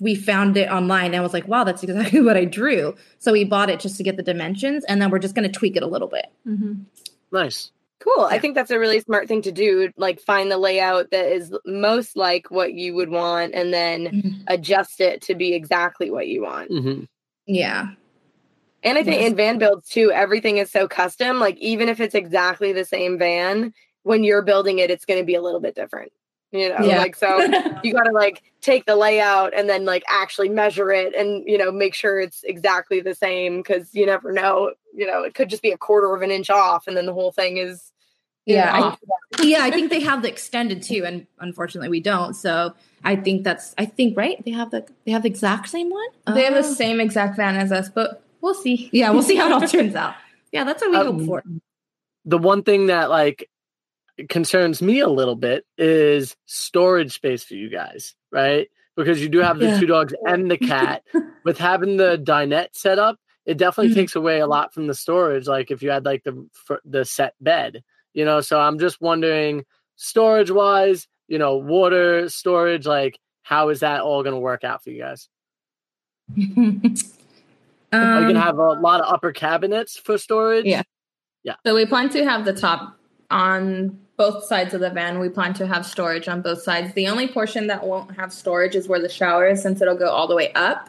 we found it online and I was like, wow, that's exactly what I drew. So we bought it just to get the dimensions and then we're just going to tweak it a little bit. Mm-hmm. Nice. Cool. Yeah. I think that's a really smart thing to do. Like find the layout that is most like what you would want and then mm-hmm. adjust it to be exactly what you want. Mm-hmm. Yeah. And I think yes. in van builds too, everything is so custom. Like even if it's exactly the same van, when you're building it, it's going to be a little bit different you know yeah. like so you got to like take the layout and then like actually measure it and you know make sure it's exactly the same because you never know you know it could just be a quarter of an inch off and then the whole thing is yeah I, yeah i think they have the extended too and unfortunately we don't so i think that's i think right they have the they have the exact same one they have the oh. same exact van as us but we'll see yeah we'll see how it all turns out yeah that's what we um, hope for the one thing that like concerns me a little bit is storage space for you guys, right? Because you do have the yeah. two dogs and the cat. With having the dinette set up, it definitely mm-hmm. takes away a lot from the storage. Like if you had like the the set bed, you know. So I'm just wondering, storage wise, you know, water storage, like how is that all going to work out for you guys? um, Are you gonna have a lot of upper cabinets for storage? Yeah, yeah. So we plan to have the top on both sides of the van. We plan to have storage on both sides. The only portion that won't have storage is where the shower is, since it'll go all the way up.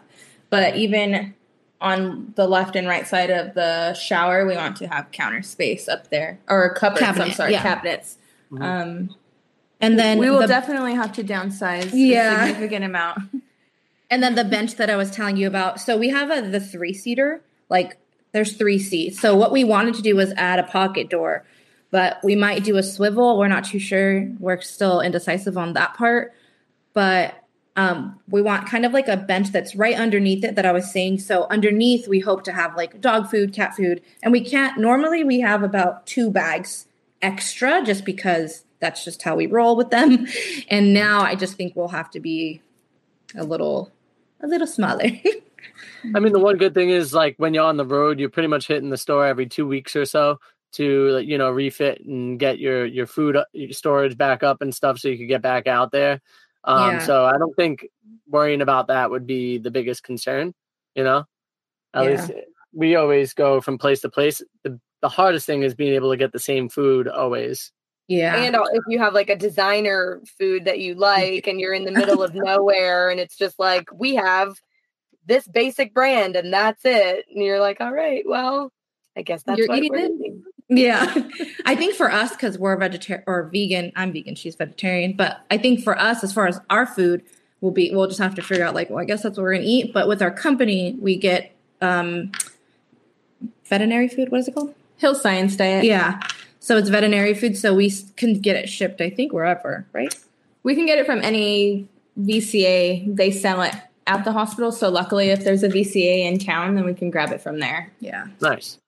But even on the left and right side of the shower, we want to have counter space up there or cupboards. Cabinet, I'm sorry, yeah. cabinets. Mm-hmm. Um, and then we will the, definitely have to downsize yeah. a significant amount. And then the bench that I was telling you about. So we have a the three seater. Like there's three seats. So what we wanted to do was add a pocket door but we might do a swivel. We're not too sure. We're still indecisive on that part. But um, we want kind of like a bench that's right underneath it that I was saying. So underneath, we hope to have like dog food, cat food, and we can't. Normally, we have about two bags extra just because that's just how we roll with them. And now I just think we'll have to be a little, a little smaller. I mean, the one good thing is like when you're on the road, you're pretty much hitting the store every two weeks or so to you know refit and get your your food uh, storage back up and stuff so you could get back out there um yeah. so i don't think worrying about that would be the biggest concern you know at yeah. least we always go from place to place the, the hardest thing is being able to get the same food always yeah and if you have like a designer food that you like and you're in the middle of nowhere and it's just like we have this basic brand and that's it and you're like all right well I guess that's you're eating it. Eating. Yeah. I think for us, because we're vegetarian or vegan, I'm vegan, she's vegetarian. But I think for us, as far as our food, we'll be we'll just have to figure out like, well, I guess that's what we're gonna eat. But with our company, we get um veterinary food. What is it called? Hill Science Diet. Yeah. So it's veterinary food, so we can get it shipped, I think, wherever, right? We can get it from any VCA. They sell it at the hospital. So luckily, if there's a VCA in town, then we can grab it from there. Yeah. Nice.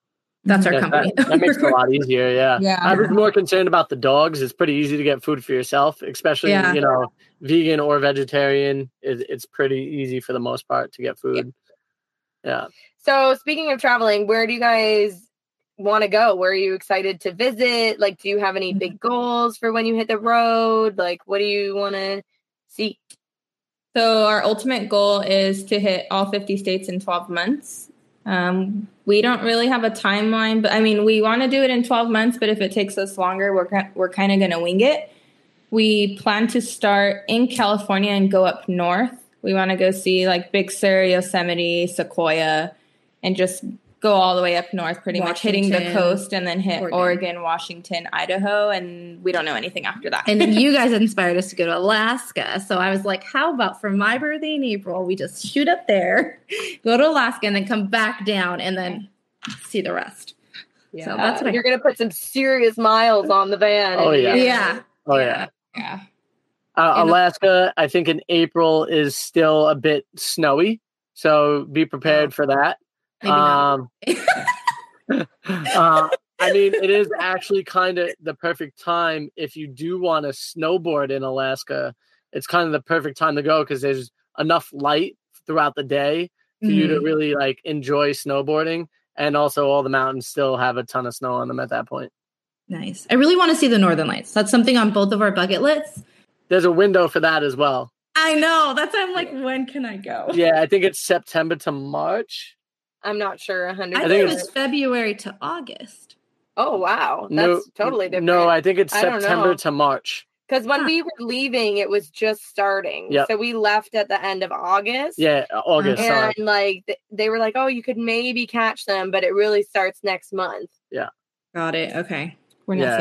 That's our yeah, company. That, that, makes it a lot easier. Yeah. Yeah. I was more concerned about the dogs. It's pretty easy to get food for yourself, especially, yeah. you know, vegan or vegetarian. It, it's pretty easy for the most part to get food. Yeah. yeah. So, speaking of traveling, where do you guys want to go? Where are you excited to visit? Like, do you have any big goals for when you hit the road? Like, what do you want to see? So, our ultimate goal is to hit all 50 states in 12 months. Um, we don't really have a timeline, but I mean, we want to do it in 12 months, but if it takes us longer, we're, we're kind of going to wing it. We plan to start in California and go up north. We want to go see like Big Sur, Yosemite, Sequoia, and just go all the way up north, pretty much hitting the coast, and then hit Oregon. Oregon. Washington, Idaho, and we don't know anything after that. And then you guys inspired us to go to Alaska. So I was like, how about for my birthday in April, we just shoot up there, go to Alaska, and then come back down and then see the rest. Yeah. So that's what I- you're gonna put some serious miles on the van. Oh, and yeah. Yeah. Oh yeah. yeah. Uh, Alaska, I think in April is still a bit snowy, so be prepared for that. Maybe. Um, uh, I mean, it is actually kind of the perfect time if you do want to snowboard in Alaska. It's kind of the perfect time to go because there's enough light throughout the day for you Mm-hmm. to really like enjoy snowboarding, and also all the mountains still have a ton of snow on them at that point. Nice. I really want to see the Northern Lights. That's something on both of our bucket lists. There's a window for that as well. I know. That's I'm like, when can I go? Yeah, I think it's September to March. I'm not sure hundred. I, I think think it it's- was February to August. Oh wow, that's no, totally different. No, I think it's I September to March. because when Huh. we were leaving, it was just starting. Yep. So we left at the end of August. Yeah, uh, August. And sorry. like they were like, oh, you could maybe catch them, but it really starts next month. Yeah. Got it. Okay. We're not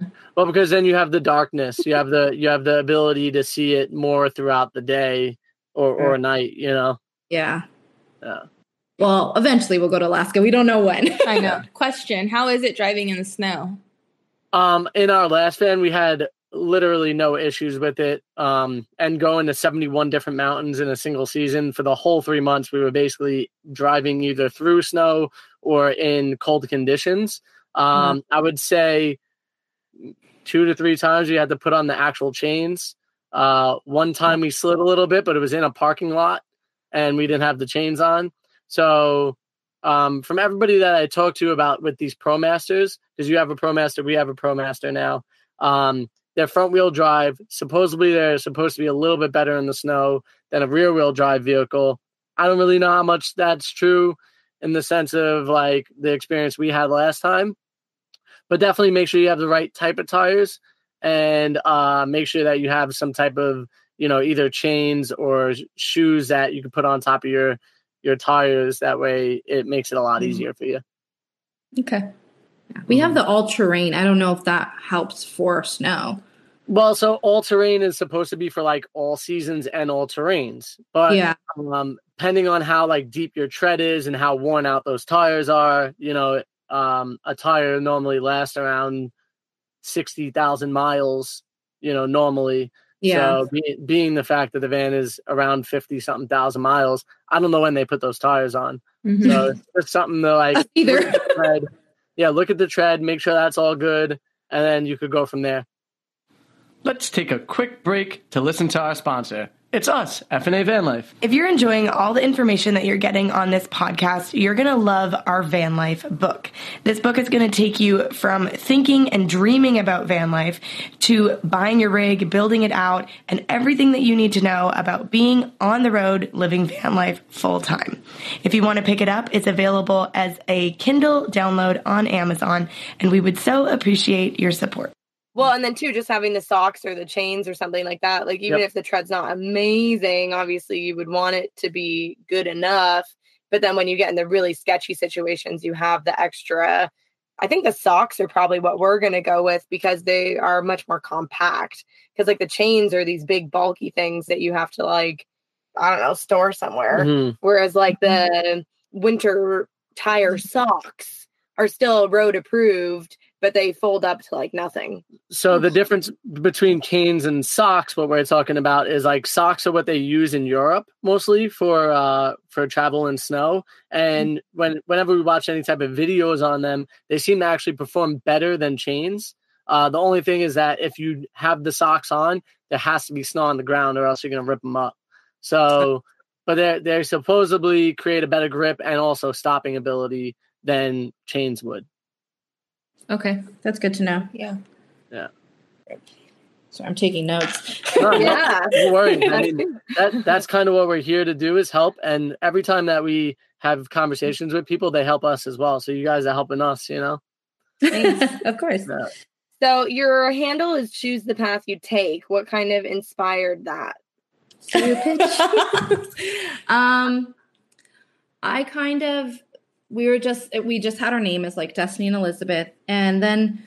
seeing Well, because then you have the darkness. You have the you have the ability to see it more throughout the day or or night. You know. Yeah. Yeah. Well, eventually we'll go to Alaska. We don't know when. I know. Question: How is it driving in the snow? Um, in our last van, we had literally no issues with it. Um, and going to seventy one different mountains in a single season for the whole three months, we were basically driving either through snow or in cold conditions. Um, I would say two to three times we had to put on the actual chains. Uh, one time we slid a little bit, but it was in a parking lot and we didn't have the chains on. So, um, from everybody that I talked to about with these ProMasters, because you have a ProMaster, we have a ProMaster now. Um, they're front wheel drive. Supposedly, they're supposed to be a little bit better in the snow than a rear wheel drive vehicle. I don't really know how much that's true in the sense of like the experience we had last time, but definitely make sure you have the right type of tires and uh, make sure that you have some type of you know either chains or shoes that you can put on top of your your tires that way it makes it a lot Mhm. easier for you okay. We have the all terrain. I don't know if that helps for snow. well so all terrain is supposed to be for like all seasons and all terrains but yeah. um depending on how like deep your tread is and how worn out those tires are you know um a tire normally lasts around 60,000 miles you know normally Yeah. So be, being the fact that the van is around fifty something thousand miles, I don't know when they put those tires on. Mm-hmm. So it's something to like either. look tread. Yeah, look at the tread, make sure that's all good, and then you could go from there. Let's take a quick break to listen to our sponsor. It's us, FNA Van Life. If you're enjoying all the information that you're getting on this podcast, you're going to love our van life book. This book is going to take you from thinking and dreaming about van life to buying your rig, building it out, and everything that you need to know about being on the road living van life full time. If you want to pick it up, it's available as a Kindle download on Amazon, and we would so appreciate your support. Well, and then too, just having the socks or the chains or something like that. Like even Yep. if the tread's not amazing, obviously you would want it to be good enough. But then when you get in the really sketchy situations, you have the extra. I think the socks are probably what we're gonna go with because they are much more compact. Because like the chains are these big bulky things that you have to like, I don't know, store somewhere. Mhm. Whereas like the winter tire socks are still road approved, but they fold up to like nothing. So the difference between canes and socks, what we're talking about, is like socks are what they use in Europe mostly for uh for travel in snow. And when whenever we watch any type of videos on them, they seem to actually perform better than chains. Uh, the only thing is that if you have the socks on, there has to be snow on the ground, or else you're gonna rip them up. So, but they they supposedly create a better grip and also stopping ability than chains would. Okay. That's good to know. Yeah. Yeah. So I'm taking notes. No, no, Yeah. don't worry. I mean, that that's kind of what we're here to do is help. And every time that we have conversations with people, they help us as well. So you guys are helping us, you know. of course. Yeah. So your handle is choose the path you take. What kind of inspired that? So your pitch. um, I kind of we were just we just had our name as like Destiny and Elizabeth, and then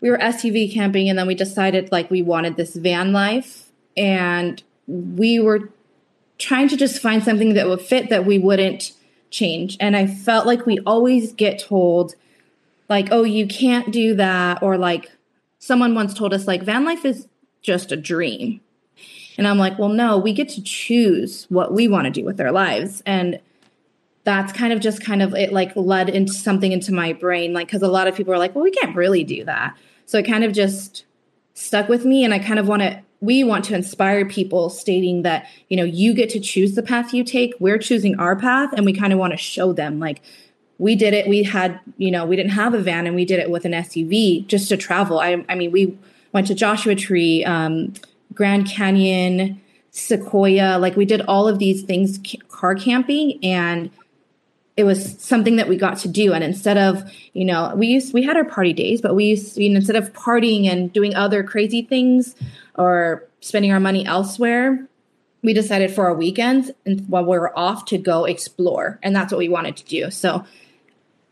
we were SUV camping, and then we decided like we wanted this van life, and we were trying to just find something that would fit that we wouldn't change. And I felt like we always get told, like, oh, you can't do that, or like someone once told us, like, van life is just a dream. And I'm like, well, no, we get to choose what we want to do with our lives. And that's kind of just kind of it like led into something into my brain like because a lot of people are like well we can't really do that. So it kind of just stuck with me and i kind of want to we want to inspire people stating that you know you get to choose the path you take we're choosing our path and we kind of want to show them like we did it we had you know we didn't have a van and we did it with an suv just to travel. I, I mean we went to joshua tree um, grand canyon sequoia like we did all of these things car camping and it was something that we got to do. And instead of you know we used we had our party days but we used you know, instead of partying and doing other crazy things or spending our money elsewhere we decided for our weekends and while we were off to go explore. And that's what we wanted to do. So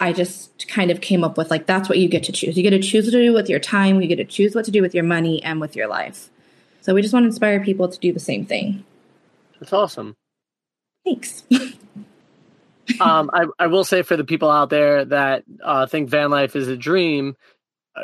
i just kind of came up with like that's what you get to choose. You get to choose what to do with your time. You get to choose what to do with your money and with your life. So we just want to inspire people to do the same thing. That's awesome. thanks um, I, I will say for the people out there that uh, think van life is a dream,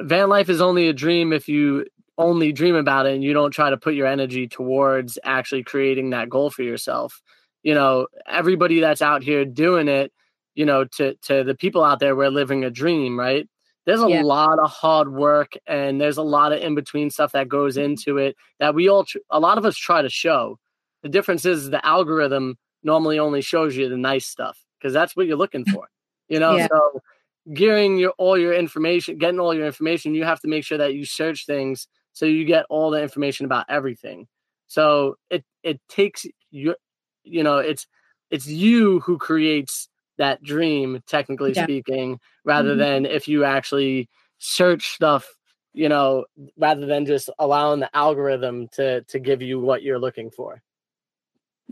van life is only a dream if you only dream about it and you don't try to put your energy towards actually creating that goal for yourself. You know, everybody that's out here doing it, you know, to to the people out there, we're living a dream, right? There's a Yeah. lot of hard work and there's a lot of in between stuff that goes into it that we all, tr- a lot of us try to show. The difference is the algorithm normally only shows you the nice stuff because that's what you're looking for, you know? Yeah. So gearing your all your information, getting all your information, you have to make sure that you search things so you get all the information about everything. So it it takes you you know, it's it's you who creates that dream, technically Yeah. speaking, rather Mhm. than if you actually search stuff, you know, rather than just allowing the algorithm to to give you what you're looking for.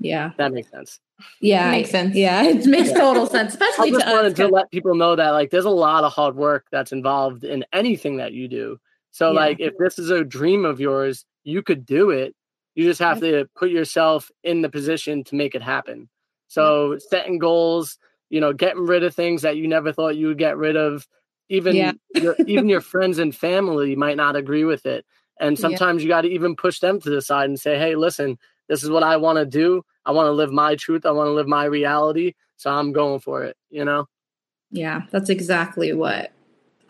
Yeah That makes sense. yeah Makes sense. yeah it makes total sense I especially just to us wanted to 'cause- let people know that like there's a lot of hard work that's involved in anything that you do. So Yeah. like if this is a dream of yours, you could do it. You just have to put yourself in the position to make it happen. So setting goals, you know, getting rid of things that you never thought you would get rid of. Even Yeah. your, even your friends and family might not agree with it. And Yeah. sometimes you got to even push them to the side and say, "Hey, listen, this is what I want to do. I want to live my truth. I want to live my reality. So I'm going for it." You know. Yeah, that's exactly what.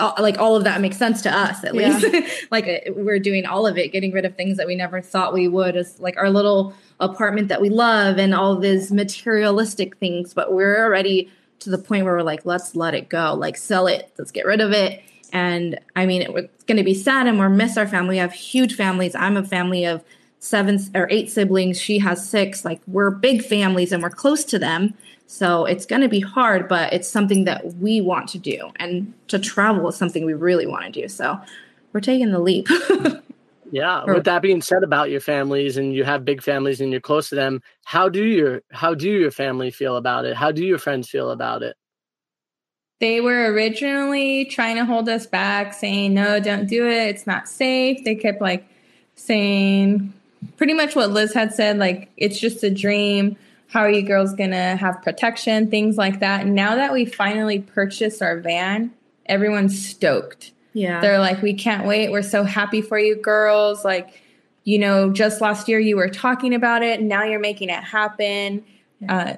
uh, Like all of that makes sense to us, at Yeah. least. like uh, we're doing all of it, getting rid of things that we never thought we would, as like our little apartment that we love, and all these materialistic things. But we're already to the point where we're like, let's let it go, like sell it, let's get rid of it. And I mean, it, it's going to be sad, and we'll miss our family. We have huge families. I'm a family of seven or eight siblings. She has six. Like we're big families, and we're close to them. So it's going to be hard, but it's something that we want to do. And to travel is something we really want to do. So we're taking the leap. Yeah. Or- With that being said about your families and you have big families and you're close to them, how do your how do your family feel about it? How do your friends feel about it? They were originally trying to hold us back, saying, no, don't do it. It's not safe. They kept like saying pretty much what Liz had said, like, it's just a dream. How are you girls to have protection? Things like that. Now that we finally purchased our van, everyone's stoked. yeah. They're like, we can't wait. We're so happy for you girls. Like, you know, just last year you were talking about it. Now you're making it happen. Uh,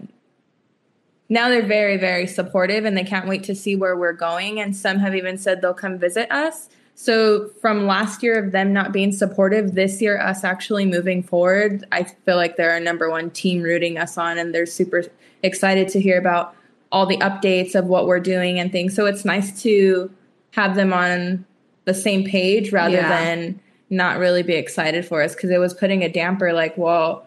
now they're very, very supportive and they can't wait to see where we're going. And some have even said they'll come visit us. So, from last year of them not being supportive, this year, us actually moving forward, I feel like they're our number one team rooting us on and they're super excited to hear about all the updates of what we're doing and things. So, it's nice to have them on the same page rather Yeah. than not really be excited for us because it was putting a damper like, well,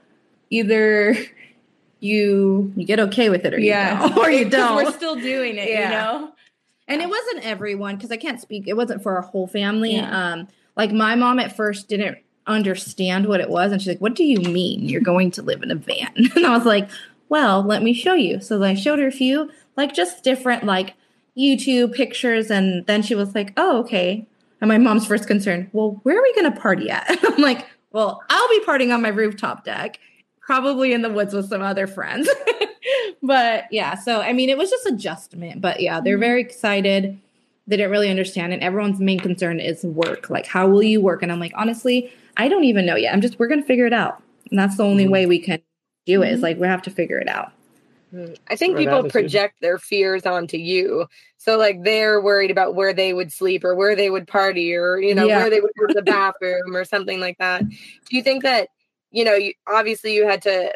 either you you get okay with it or yeah you don't. or you don't. we're still doing it Yeah. you know and it wasn't everyone because I can't speak. It wasn't for our whole family. Yeah. Um, like my mom at first didn't understand what it was, and she's like, "What do you mean you're going to live in a van?" and I was like, "Well, let me show you." So I showed her a few. like just different like YouTube pictures. And then she was like, oh, okay. And my mom's first concern, well, where are we going to party at? I'm like, well, I'll be partying on my rooftop deck, probably in the woods with some other friends. but yeah, so I mean, it was just adjustment. But yeah, they're mm-hmm. very excited. They didn't really understand. And everyone's main concern is work. Like, how will you work? And I'm like, honestly, I don't even know yet. I'm just, we're going to figure it out. And that's the only mm-hmm. way we can do it is mm-hmm. like, we have to figure it out. I think people attitude. project their fears onto you. So like they're worried about where they would sleep or where they would party or you know Yeah. where they would go to the bathroom or something like that. Do you think that you know you obviously you had to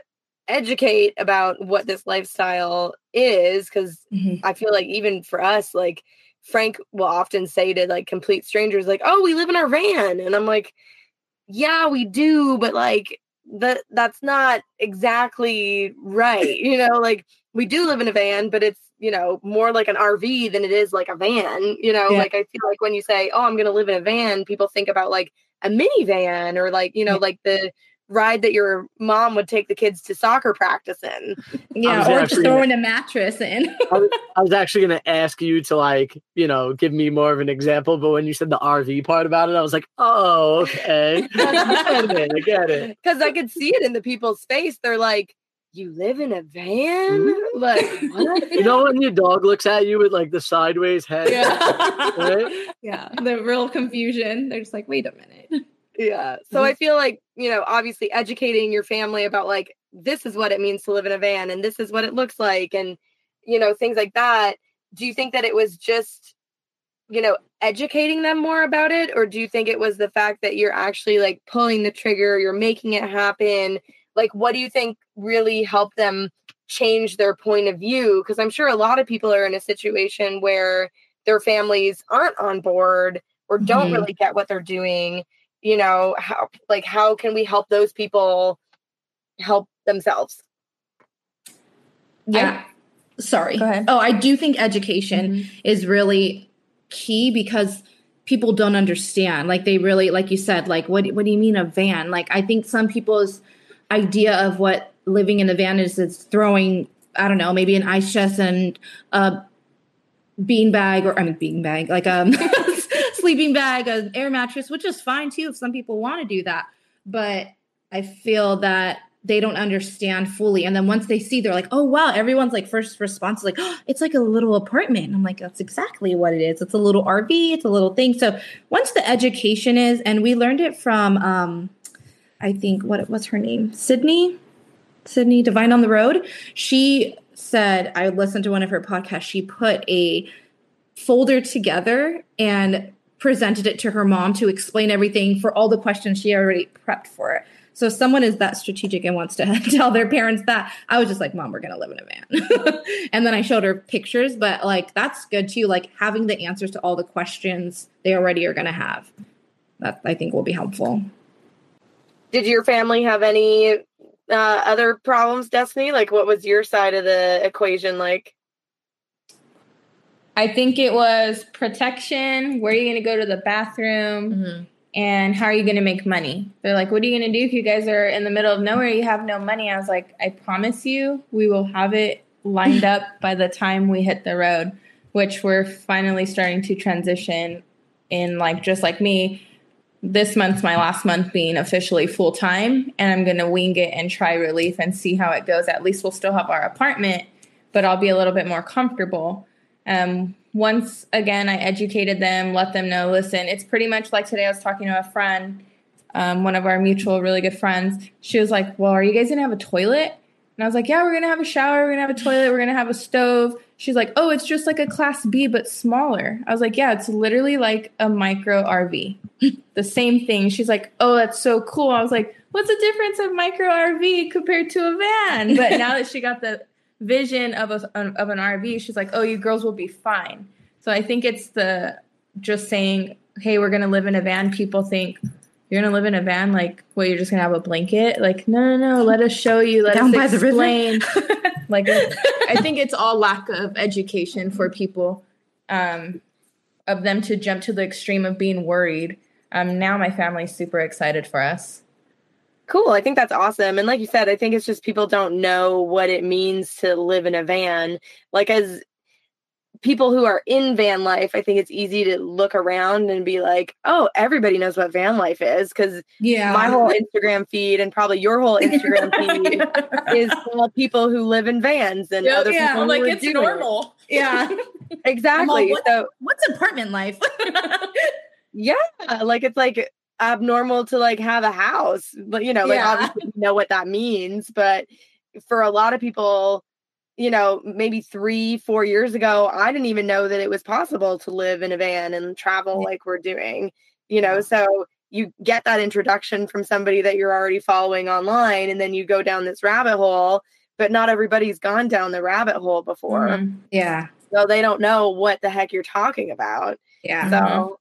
educate about what this lifestyle is cuz Mhm. I feel like even for us like Frank will often say to like complete strangers like, "Oh, we live in our van." And I'm like, "Yeah, we do, but like that that's not exactly right." You know, like we do live in a van, but it's, you know, more like an RV than it is like a van. You know, Yeah. like I feel like when you say, "Oh, I'm going to live in a van," people think about like a minivan or like, you know, Yeah. like the ride that your mom would take the kids to soccer practice in. Yeah, or just throwing a mattress in. I was, I was actually going to ask you to like, you know, give me more of an example, but when you said the RV part about it, I was like, oh, okay, I get it, I get it. because I could see it in the people's face. They're like, "You live in a van? Mm-hmm. Like what?" You know when your dog looks at you with like the sideways head, yeah. right? yeah, the real confusion. They're just like, wait a minute. Yeah. So I feel like you know, obviously, educating your family about like this is what it means to live in a van, and this is what it looks like, and you know, things like that. Do you think that it was just you know educating them more about it or do you think it was the fact that you're actually like pulling the trigger you're making it happen like what do you think really helped them change their point of view because i'm sure a lot of people are in a situation where their families aren't on board or don't Mhm. really get what they're doing you know how like how can we help those people help themselves Yeah. Sorry. Go ahead. Oh, I do think education is really key because people don't understand. Like they really, like you said, like what what do you mean a van? Like I think some people's idea of what living in a van is is throwing, I don't know, maybe an ice chest and a bean bag or I mean bean bag, like um sleeping bag, an air mattress, which is fine too if some people want to do that. But I feel that they don't understand fully. And then once they see, they're like, oh, wow, everyone's like, first response is like, oh, it's like a little apartment. I'm like, that's exactly what it is. It's a little RV, it's a little thing. So once the education is, and we learned it from, um, I think, what was her name? Sydney? Sydney Divine on the Road. She said, I listened to one of her podcasts. She put a folder together and presented it to her mom to explain everything for all the questions she already prepped for it. So someone is that strategic and wants to tell their parents that, I was just like, Mom, we're gonna live in a van. and then I showed her pictures, but like that's good too, like having the answers to all the questions they already are gonna have. That I think will be helpful. did your family have any uh, other problems destiny like what was your side of the equation like I think it was protection. Where are you going to go to the bathroom? Mm-hmm. And how are you going to make money? They're like, what are you going to do if you guys are in the middle of nowhere? You have no money. I was like, I promise you, we will have it lined up by the time we hit the road, which we're finally starting to transition in, like, just like me. This month's my last month being officially full time, and I'm going to wing it and try relief and see how it goes. At least we'll still have our apartment, but I'll be a little bit more comfortable. Um, once again, I educated them, let them know listen, it's pretty much like today I was talking to a friend, um, one of our mutual really good friends. She was like, Well, are you guys gonna have a toilet? And I was like, Yeah, we're gonna have a shower, we're gonna have a toilet, we're gonna have a stove. She's like, Oh, it's just like a class B, but smaller. I was like, Yeah, it's literally like a micro RV. the same thing. She's like, Oh, that's so cool. I was like, What's the difference of micro RV compared to a van? But now that she got the vision of a of an RV, she's like, "Oh, you girls will be fine." So I think it's the just saying, "Hey, we're gonna live in a van." People think you're gonna live in a van, like, well, you're just gonna have a blanket. Like, no, no, no. Let us show you. Let Down us the explain. like, I think it's all lack of education for people, um, of them to jump to the extreme of being worried. Um, now my family's super excited for us. Cool. I think that's awesome. And like you said, I think it's just people don't know what it means to live in a van. Like as people who are in van life, I think it's easy to look around and be like, "Oh, everybody knows what van life is." Because Yeah. my whole Instagram feed and probably your whole Instagram feed is all people who live in vans and other yeah, people. like it's doing it. normal. Yeah. Exactly. what- So What's apartment life? yeah, like it's like abnormal to like have a house. But you know, like Yeah. obviously we know what that means, but for a lot of people, you know, maybe three, four years ago, I didn't even know that it was possible to live in a van and travel like we're doing. You know, so you get that introduction from somebody that you're already following online, and then you go down this rabbit hole. But not everybody's gone down the rabbit hole before, Mhm. Yeah. so they don't know what the heck you're talking about. Yeah. So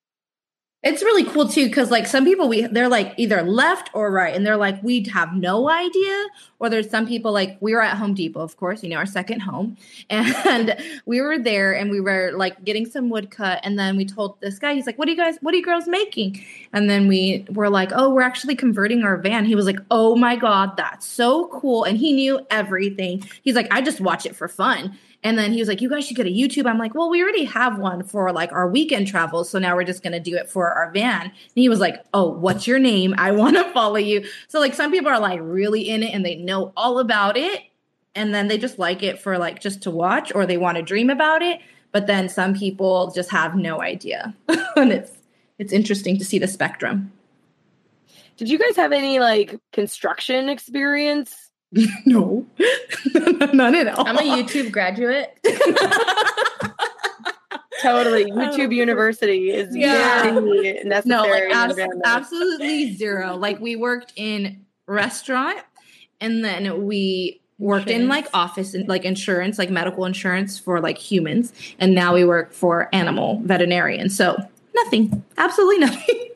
It's really cool too, because like some people we they're like either left or right, and they're like we have no idea. Or there's some people like we were at Home Depot, of course, you know our second home, and we were there and we were like getting some wood cut, and then we told this guy, he's like, "What are you guys? What are you girls making?" And then we were like, "Oh, we're actually converting our van." He was like, "Oh my god, that's so cool!" And he knew everything. He's like, "I just watch it for fun." And then he was like, "You guys should get a YouTube." I'm like, "Well, we already have one for like our weekend travels, so now we're just gonna do it for our van." And he was like, "Oh, what's your name? I want to follow you." So like some people are like really in it and they know all about it, and then they just like it for like just to watch, or they want to dream about it. But then some people just have no idea, and it's it's interesting to see the spectrum. Did you guys have any like construction experience? No, none at all. I'm a YouTube graduate. Totally. YouTube University is Yeah. very necessary. no like abs- absolutely zero like we worked in restaurant and then we worked in like office and like insurance like medical insurance for like humans and now we work for animal veterinarian so nothing absolutely nothing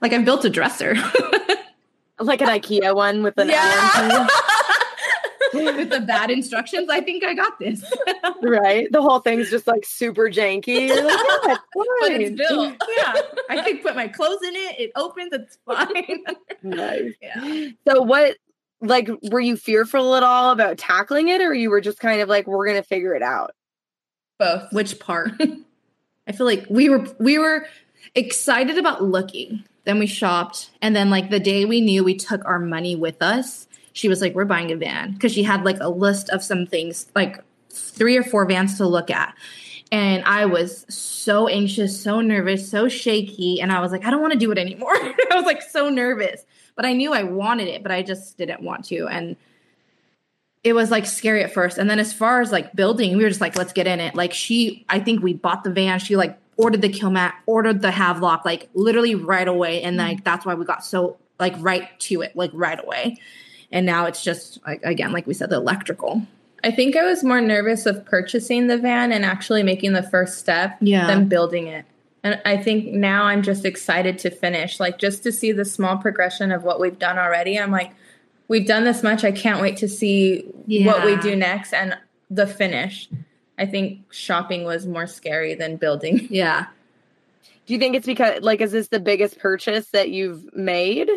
like i built a dresser like an IKEA one with an Yeah. Allen with the bad instructions i think i got this right? The whole thing's just like super janky. Like, yeah, it's but fine. it's built yeah i can put my clothes in it it opens it's fine Nice. yeah So what like were you fearful at all about tackling it or you were just kind of like we're gonna figure it out? Both. Which part? I feel like we were we were excited about looking. Then we shopped, and then like the day we knew we took our money with us, she was like, "We're buying a van," because she had like a list of some things, like three or four vans to look at. And I was so anxious, so nervous, so shaky, and I was like, I don't want to do it anymore. I was like so nervous, but I knew I wanted it, but I just didn't want to. And it was like scary at first. And then as far as like building, we were just like, let's get in it. Like she, I think we bought the van. She like ordered the Kilmat, ordered the Havelock, like literally right away. And like that's why we got so like right to it, like right away. And now it's just like again, like we said, the electrical. I think I was more nervous of purchasing the van and actually making the first step Yeah. than building it. And I think now I'm just excited to finish, like just to see the small progression of what we've done already. I'm like, we've done this much. I can't wait to see what we do next and the finish. I think shopping was more scary than building. Yeah. Do you think it's because like is this the biggest purchase that you've made?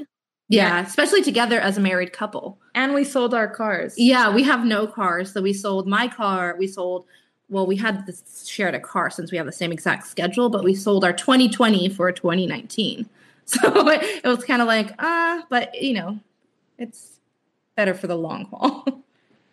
Yeah. Especially together as a married couple. And we sold our cars. Yeah, we have no cars. So we sold my car. We sold, well, we had this shared a car since we have the same exact schedule, but we sold our 2020 for 2019. So it, it was kind of like, ah, but you know, it's better for the long haul.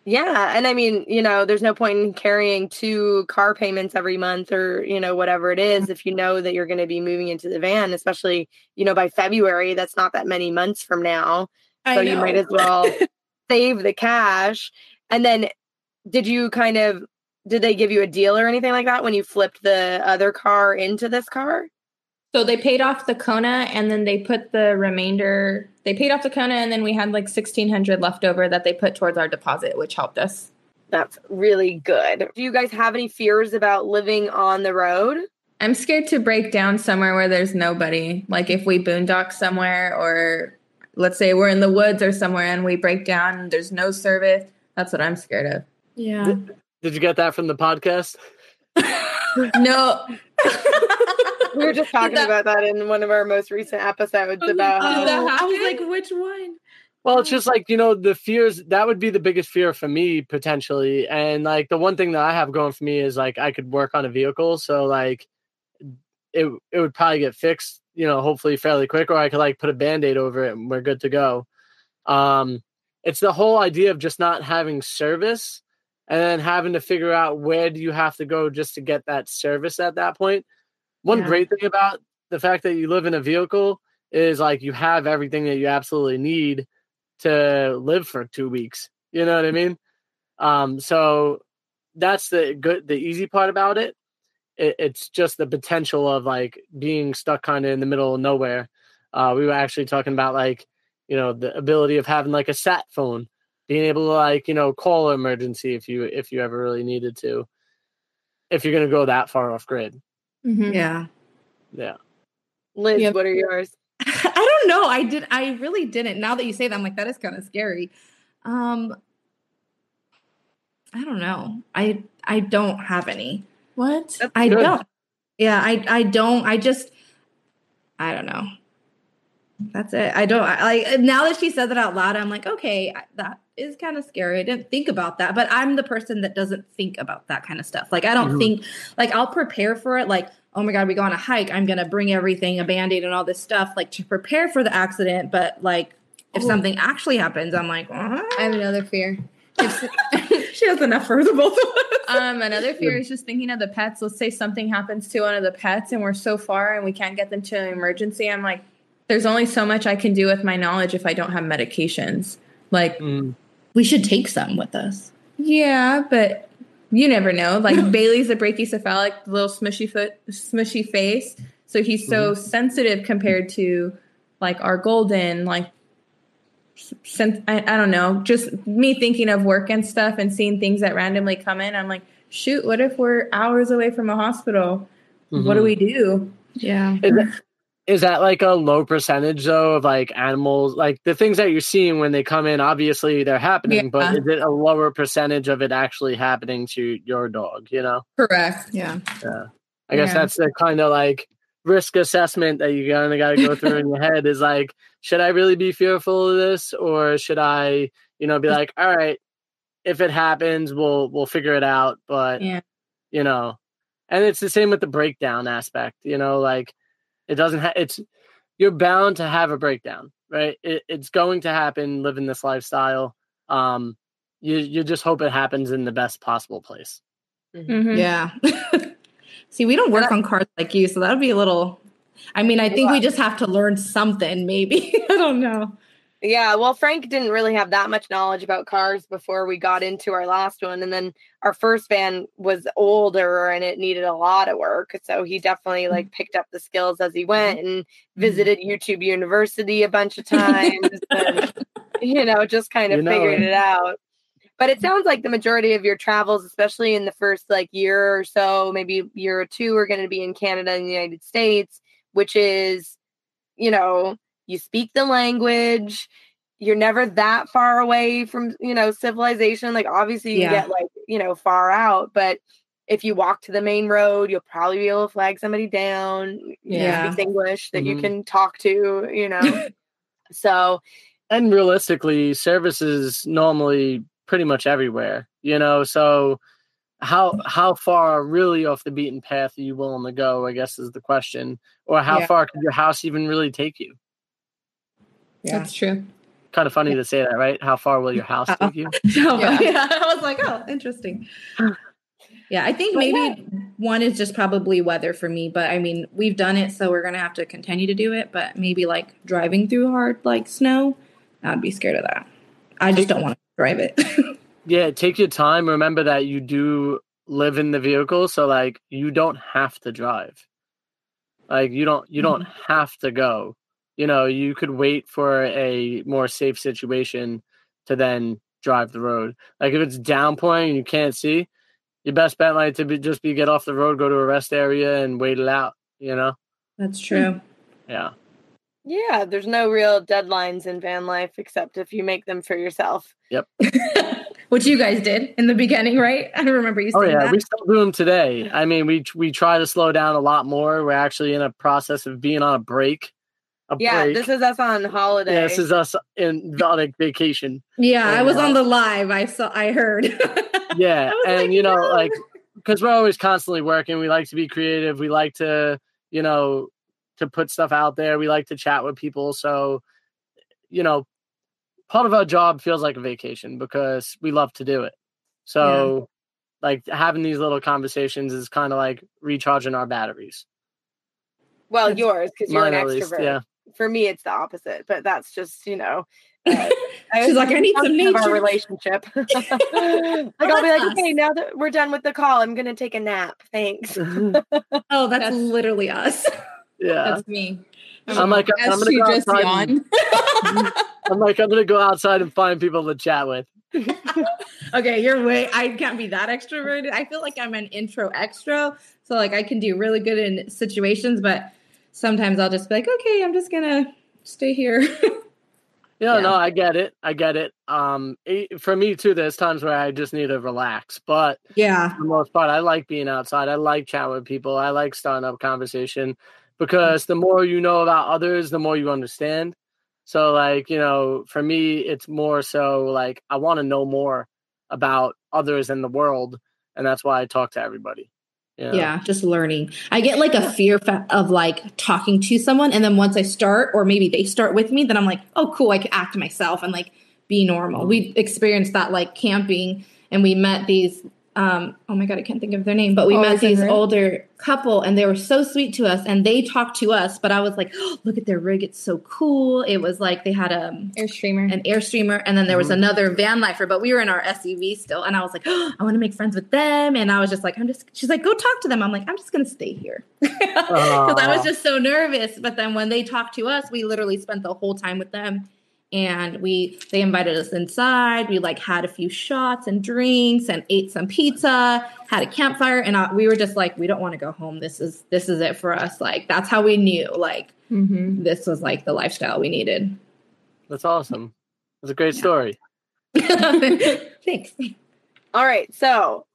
Yeah, and I mean, you know, there's no point in carrying two car payments every month or, you know, whatever it is if you know that you're going to be moving into the van, especially, you know, by February, that's not that many months from now. So you might as well save the cash. And then did you kind of did they give you a deal or anything like that when you flipped the other car into this car? So they paid off the Kona and then they put the remainder. They paid off the Kona and then we had like sixteen hundred left over that they put towards our deposit, which helped us. That's really good. Do you guys have any fears about living on the road? I'm scared to break down somewhere where there's nobody. Like if we boondock somewhere, or let's say we're in the woods or somewhere and we break down and there's no service. That's what I'm scared of. Yeah. Did you get that from the podcast? No, We were just talking that- about that in one of our most recent episodes about Did that how happen? I was like, which one? Well, it's just like, you know, the fears that would be the biggest fear for me potentially. And like the one thing that I have going for me is like I could work on a vehicle. So like it it would probably get fixed, you know, hopefully fairly quick, or I could like put a band-aid over it and we're good to go. Um it's the whole idea of just not having service and then having to figure out where do you have to go just to get that service at that point. One Yeah. great thing about the fact that you live in a vehicle is like you have everything that you absolutely need to live for two weeks. You know what I mean? Um, so that's the good, the easy part about it. it it's just the potential of like being stuck kind of in the middle of nowhere. Uh, we were actually talking about like, you know, the ability of having like a sat phone, being able to like, you know, call emergency if you if you ever really needed to. If you're gonna go that far off grid, Mhm. Yeah. yeah. Liz, Yeah. what are yours? I don't know. I did. I really didn't. Now that you say that, I'm like, that is kind of scary. Um, I don't know. I I don't have any. What? I good. don't. Yeah, I I don't. I just I don't know. That's it. I don't I, like now that she said that out loud. I'm like, okay, that is kind of scary. I didn't think about that, but I'm the person that doesn't think about that kind of stuff. Like I don't Mhm. think like I'll prepare for it. Like oh my god, we go on a hike. I'm gonna bring everything, a band aid, and all this stuff, like to prepare for the accident. But like if Oh. something actually happens, I'm like, I have another fear. she has enough for the both of us. Um, another fear is just thinking of the pets. Let's say something happens to one of the pets and we're so far and we can't get them to an emergency. I'm like, there's only so much I can do with my knowledge if I don't have medications. Like, Mm. we should take some with us. yeah, but you never know. Like Bailey's a brachycephalic, little smushy foot, smushy face. So he's so sensitive compared to like our golden, like since I, I don't know, just me thinking of work and stuff and seeing things that randomly come in. I'm like, shoot, what if we're hours away from a hospital? What do Mhm. we do? Yeah. Is that, is that like a low percentage though of like animals, like the things that you're seeing when they come in? Obviously, they're happening, but is it a lower percentage of it actually happening to your dog? You know, Correct. Yeah. Yeah. I guess Yeah. that's the kind of like risk assessment that you kind of got to go through in your head. Is like, should I really be fearful of this, or should I, you know, be like, all right, if it happens, we'll we'll figure it out. But Yeah. you know, and it's the same with the breakdown aspect. You know, like it doesn't. Ha- it's you're bound to have a breakdown, right? It, it's going to happen. Living this lifestyle, um, you you just hope it happens in the best possible place. Mhm. Yeah. See, we don't work on cars like you, so that would be a little. I mean, I think we just have to learn something, maybe. I don't know. Yeah, well, Frank didn't really have that much knowledge about cars before we got into our last one. And then our first van was older and it needed a lot of work. So he definitely mm-hmm. like picked up the skills as he mm-hmm. went and mm-hmm. visited YouTube University a bunch of times and, you know, just kind of You know figured it. it out. But it sounds like the majority of your travels, especially in the first like year or so, maybe year or two, are going to be in Canada and the United States, which is, you know, you speak the language you're never that far away from you know civilization like obviously you Yeah. get like you know far out but if you walk to the main road you'll probably be able to flag somebody down Yeah. yeah speaks english that you Mhm. can talk to you know so and realistically service is normally pretty much everywhere you know so how how far really off the beaten path are you willing to go i guess is the question or how Yeah. far could your house even really take you Yeah. That's true. kind of funny to say that right how far will your house take you So, Yeah. yeah. I was like, oh, interesting. Yeah, I think But maybe one is just probably weather for me, but I mean, we've done it, so we're gonna have to continue to do it. But maybe like driving through hard like snow, I'd be scared of that. I just don't want to drive it. yeah take your time remember that you do live in the vehicle so like you don't have to drive like you don't you don't mm-hmm. have to go you know you could wait for a more safe situation to then drive the road like if it's downpouring and you can't see your best bet might to be just be get off the road go to a rest area and wait it out you know That's hmm. true. yeah yeah there's no real deadlines in van life except if you make them for yourself Yep. Which you guys did in the beginning, right? I don't remember you Oh yeah, that. we still do them today. I mean, we we try to slow down a lot more. We're actually in a process of being on a break a Yeah, break. this is us on holiday. yeah, this is us in the like vacation. Yeah, I was Yeah. on the uh, live. I saw. I heard. Yeah, I and like, you know, no. like because we're always constantly working. We like to be creative. We like to, you know, to put stuff out there. We like to chat with people. So, you know, part of our job feels like a vacation because we love to do it. So, like having these little conversations is kind of like recharging our batteries. well, yours because you're an Mine at least, extrovert. yeah. For me, it's the opposite, but that's just you know. Uh, She's like, I need some function of Our relationship. like I'll be like, us. okay, now that we're done with the call, I'm gonna take a nap. Thanks. oh, that's, That's- literally us. Yeah, That's me. I'm like, I'm gonna go just outside. And. I'm like, I'm gonna go outside and find people to chat with. okay, you're way. I can't be that extroverted. I feel like I'm an intro extra, so like I can do really good in situations, but sometimes I'll just be like, okay, I'm just gonna stay here. Yeah, Yeah. no, I get it. I get it. Um, it- for me too, there's times where I just need to relax, but yeah, for the most part, I like being outside. I like chatting with people. I like starting up conversation because the more you know about others, the more you understand. So, like, you know, for me, it's more so like I want to know more about others in the world, and that's why I talk to everybody. Know? yeah, just learning. I get like a fear of like talking to someone, and then once I start, or maybe they start with me, then I'm like, oh, cool, I can act myself and like be normal. Mm. We experienced that like camping, and we met these. Um, oh my god, I can't think of their name, but we Oh, met these her? older couple, and they were so sweet to us, and they talked to us. But I was like, oh, look at their rig, it's so cool. It was like they had um, a Airstreamer. an airstreamer and then there was another van lifer but we were in our suv still and i was like oh, i want to make friends with them and i was just like i'm just she's like go talk to them i'm like i'm just gonna stay here because i was just so nervous but then when they talked to us we literally spent the whole time with them and we they invited us inside we like had a few shots and drinks and ate some pizza had a campfire and I, we were just like we don't want to go home this is this is it for us like that's how we knew like Mm-hmm. this was like the lifestyle we needed That's awesome. It's a great story. thanks All right, so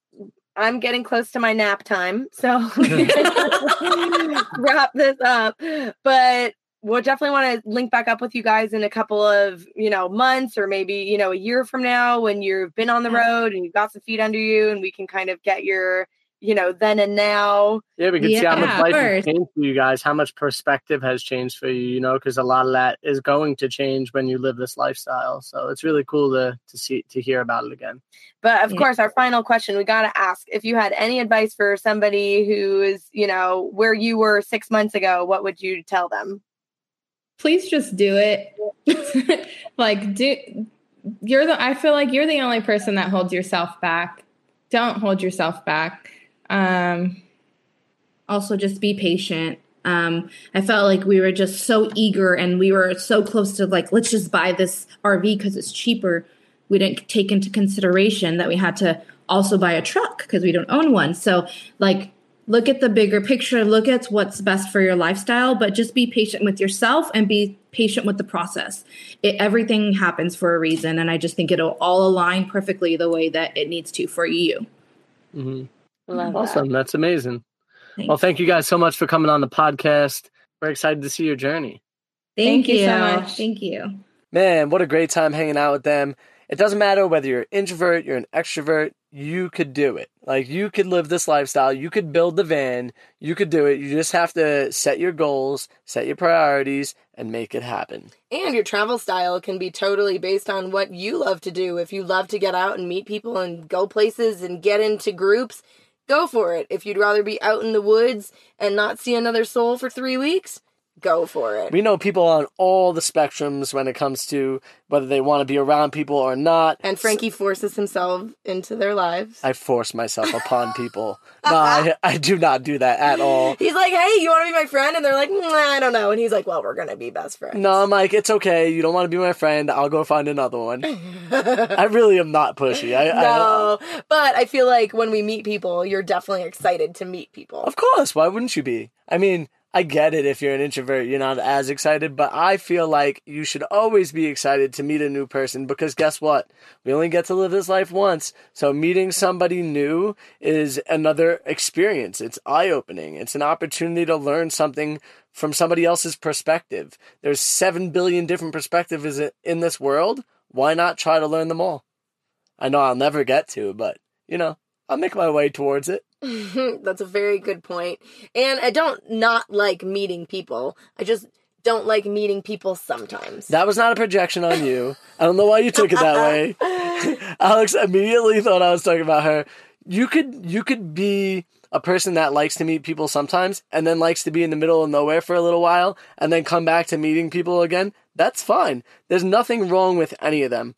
I'm getting close to my nap time, so wrap this up. But we'll definitely want to link back up with you guys in a couple of you know months or maybe you know a year from now when you've been on the road and you've got some feet under you, and we can kind of get your you know then and now. Yeah, we can see how much life has changed for you guys, how much perspective has changed for you, you know, because a lot of that is going to change when you live this lifestyle. So it's really cool to to see to hear about it again. But of Yeah. course, our final question we got to ask if you had any advice for somebody who is, you know, where you were six months ago, what would you tell them? Please just do it. like do you're the I feel like you're the only person that holds yourself back. Don't hold yourself back. Um also just be patient um i felt like we were just so eager and we were so close to like let's just buy this rv because it's cheaper we didn't take into consideration that we had to also buy a truck because we don't own one so like look at the bigger picture look at what's best for your lifestyle but just be patient with yourself and be patient with the process it, everything happens for a reason and i just think it'll all align perfectly the way that it needs to for you hmm Love Awesome. That's amazing. Thanks. Well, thank you guys so much for coming on the podcast. We're excited to see your journey. thank, Thank you you so much. thank you Man, what a great time hanging out with them. It doesn't matter whether you're an introvert, you're an extrovert, you could do it. Like you could live this lifestyle, you could build the van, you could do it. You just have to set your goals, set your priorities, and make it happen. And your travel style can be totally based on what you love to do. If you love to get out and meet people and go places and get into groups, go for it. If you'd rather be out in the woods and not see another soul for three weeks, go for it. We know people on all the spectrums when it comes to whether they want to be around people or not. And Frankie forces himself into their lives. I force myself upon people. No, I, I do not do that at all. He's like, hey, you want to be my friend? And they're like, "Mm, I don't know. And he's like, well, we're going to be best friends. No, I'm like, it's okay. You don't want to be my friend. I'll go find another one. I really am not pushy. I, I, no, but I feel like when we meet people, you're definitely excited to meet people. Of course. Why wouldn't you be? I mean, I get it if you're an introvert, you're not as excited, but I feel like you should always be excited to meet a new person because guess what? We only get to live this life once. So meeting somebody new is another experience. It's eye opening. It's an opportunity to learn something from somebody else's perspective. There's 7 billion different perspectives in this world. Why not try to learn them all? I know I'll never get to, but you know, I'll make my way towards it. That's a very good point. And I don't not like meeting people. I just don't like meeting people sometimes. That was not a projection on you. I don't know why you took it that way. Alex immediately thought I was talking about her. You could you could be a person that likes to meet people sometimes and then likes to be in the middle of nowhere for a little while and then come back to meeting people again. That's fine. There's nothing wrong with any of them.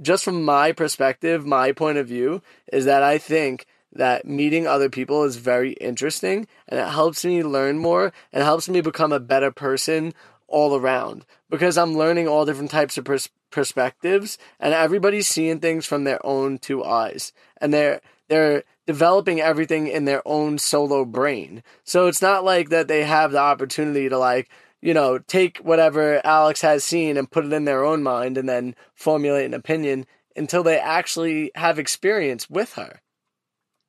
Just from my perspective, my point of view is that I think that meeting other people is very interesting and it helps me learn more and helps me become a better person all around because I'm learning all different types of pers- perspectives and everybody's seeing things from their own two eyes and they're they're developing everything in their own solo brain. So it's not like that they have the opportunity to like, you know, take whatever Alex has seen and put it in their own mind and then formulate an opinion until they actually have experience with her.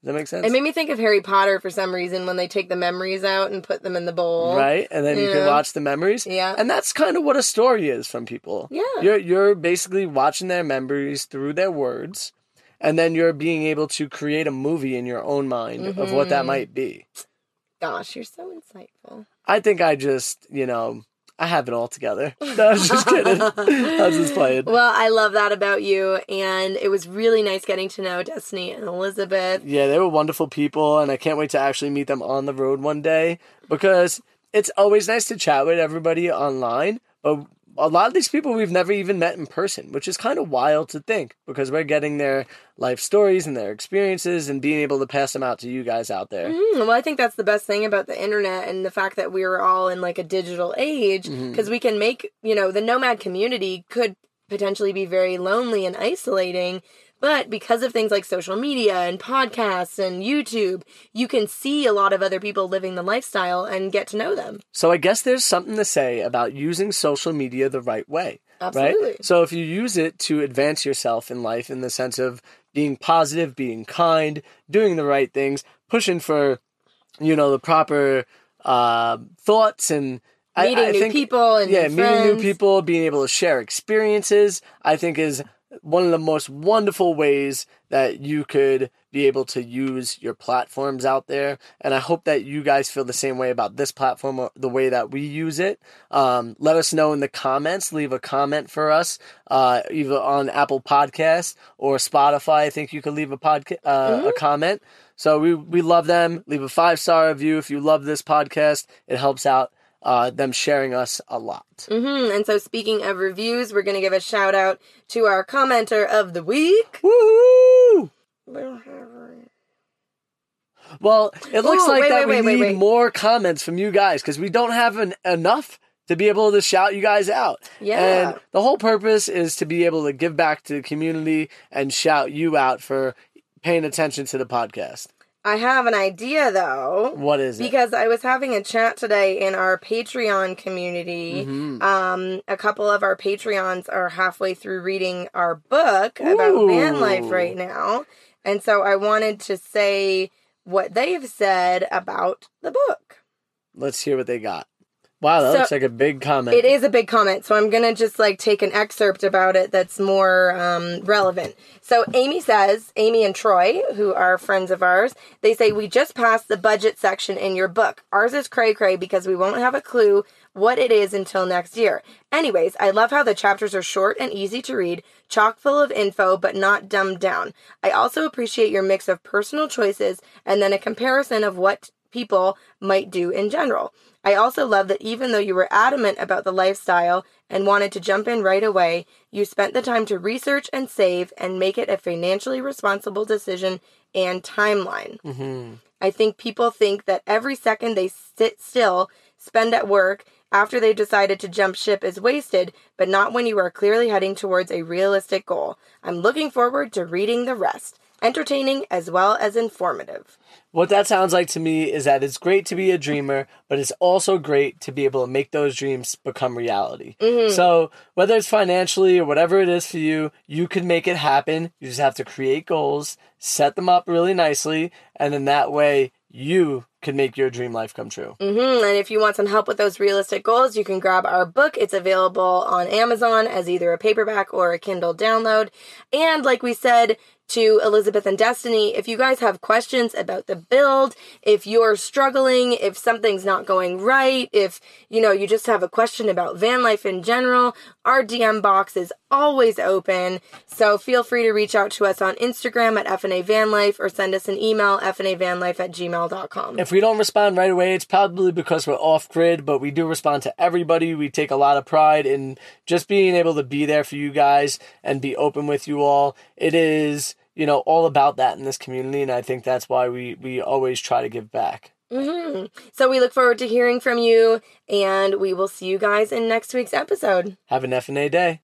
Does that make sense? It made me think of Harry Potter for some reason when they take the memories out and put them in the bowl. Right, and then you, you can know? watch the memories. Yeah. and that's kind of what a story is from people. Yeah. you're you're basically watching their memories through their words, and then you're being able to create a movie in your own mind of what that Mhm. might be. Gosh, you're so insightful. I think I just, you know, I have it all together. No, I was just kidding. I was just playing. Well, I love that about you, and it was really nice getting to know Destiny and Elizabeth. Yeah, they were wonderful people, and I can't wait to actually meet them on the road one day because it's always nice to chat with everybody online, but a lot of these people we've never even met in person, which is kind of wild to think because we're getting their life stories and their experiences and being able to pass them out to you guys out there. Mm, well, I think that's the best thing about the internet and the fact that we're all in like a digital age Mm-hmm. because we can make, you know, the nomad community could potentially be very lonely and isolating. But because of things like social media and podcasts and YouTube, you can see a lot of other people living the lifestyle and get to know them. So I guess there's something to say about using social media the right way. Absolutely. Right? So if you use it to advance yourself in life in the sense of being positive, being kind, doing the right things, pushing for, you know, the proper uh, thoughts and Meeting I new think- people and yeah, meeting new people, being able to share experiences, I think is one of the most wonderful ways that you could be able to use your platforms out there. And I hope that you guys feel the same way about this platform, or the way that we use it. Um, let us know in the comments. Leave a comment for us, uh, either on Apple Podcasts or Spotify. I think you could leave a podca- uh, a comment. So we we love them. Leave a five star review if you love this podcast. It helps out uh, them sharing us a lot. hmm And so, speaking of reviews, we're going to give a shout out to our commenter of the week. Woo! Well, it looks Ooh, like wait, that wait, we wait, need more comments from you guys because we don't have an, enough to be able to shout you guys out. Yeah. And the whole purpose is to be able to give back to the community and shout you out for paying attention to the podcast. I have an idea though. What is it? Because I was having a chat today in our Patreon community. Mhm. Um, a couple of our Patreons are halfway through reading our book about van life right now. And so I wanted to say what they've said about the book. Let's hear what they got. Wow, that So- looks like a big comment. It is a big comment, so I'm gonna just like take an excerpt about it that's more um, relevant. So Amy says, Amy and Troy, who are friends of ours, they say we just passed the budget section in your book. Ours is cray cray because we won't have a clue what it is until next year. Anyways, I love how the chapters are short and easy to read, chock full of info, but not dumbed down. I also appreciate your mix of personal choices and then a comparison of what people might do in general. I also love that even though you were adamant about the lifestyle and wanted to jump in right away, you spent the time to research and save and make it a financially responsible decision and timeline. hmm I think people think that every second they sit still, spend at work, after they decided to jump ship is wasted, but not when you are clearly heading towards a realistic goal. I'm looking forward to reading the rest. Entertaining as well as informative. What that sounds like to me is that it's great to be a dreamer, but it's also great to be able to make those dreams become reality. So, whether it's financially or whatever it is for you, you can make it happen. You just have to create goals, set them up really nicely, and then that way you can make your dream life come true. hmm And if you want some help with those realistic goals, you can grab our book. It's available on Amazon as either a paperback or a Kindle download. And like we said, to Elizabeth and Destiny, if you guys have questions about the build, if you're struggling, if something's not going right, if you know you just have a question about van life in general, our DM box is always open. So feel free to reach out to us on Instagram at FNA Van Life or send us an email, fnavanlife at gmail.com. If we don't respond right away, it's probably because we're off grid, but we do respond to everybody. We take a lot of pride in just being able to be there for you guys and be open with you all. It is, you know, all about that in this community, and I think that's why we we always try to give back. hmm So we look forward to hearing from you, and we will see you guys in next week's episode. Have an F and A day.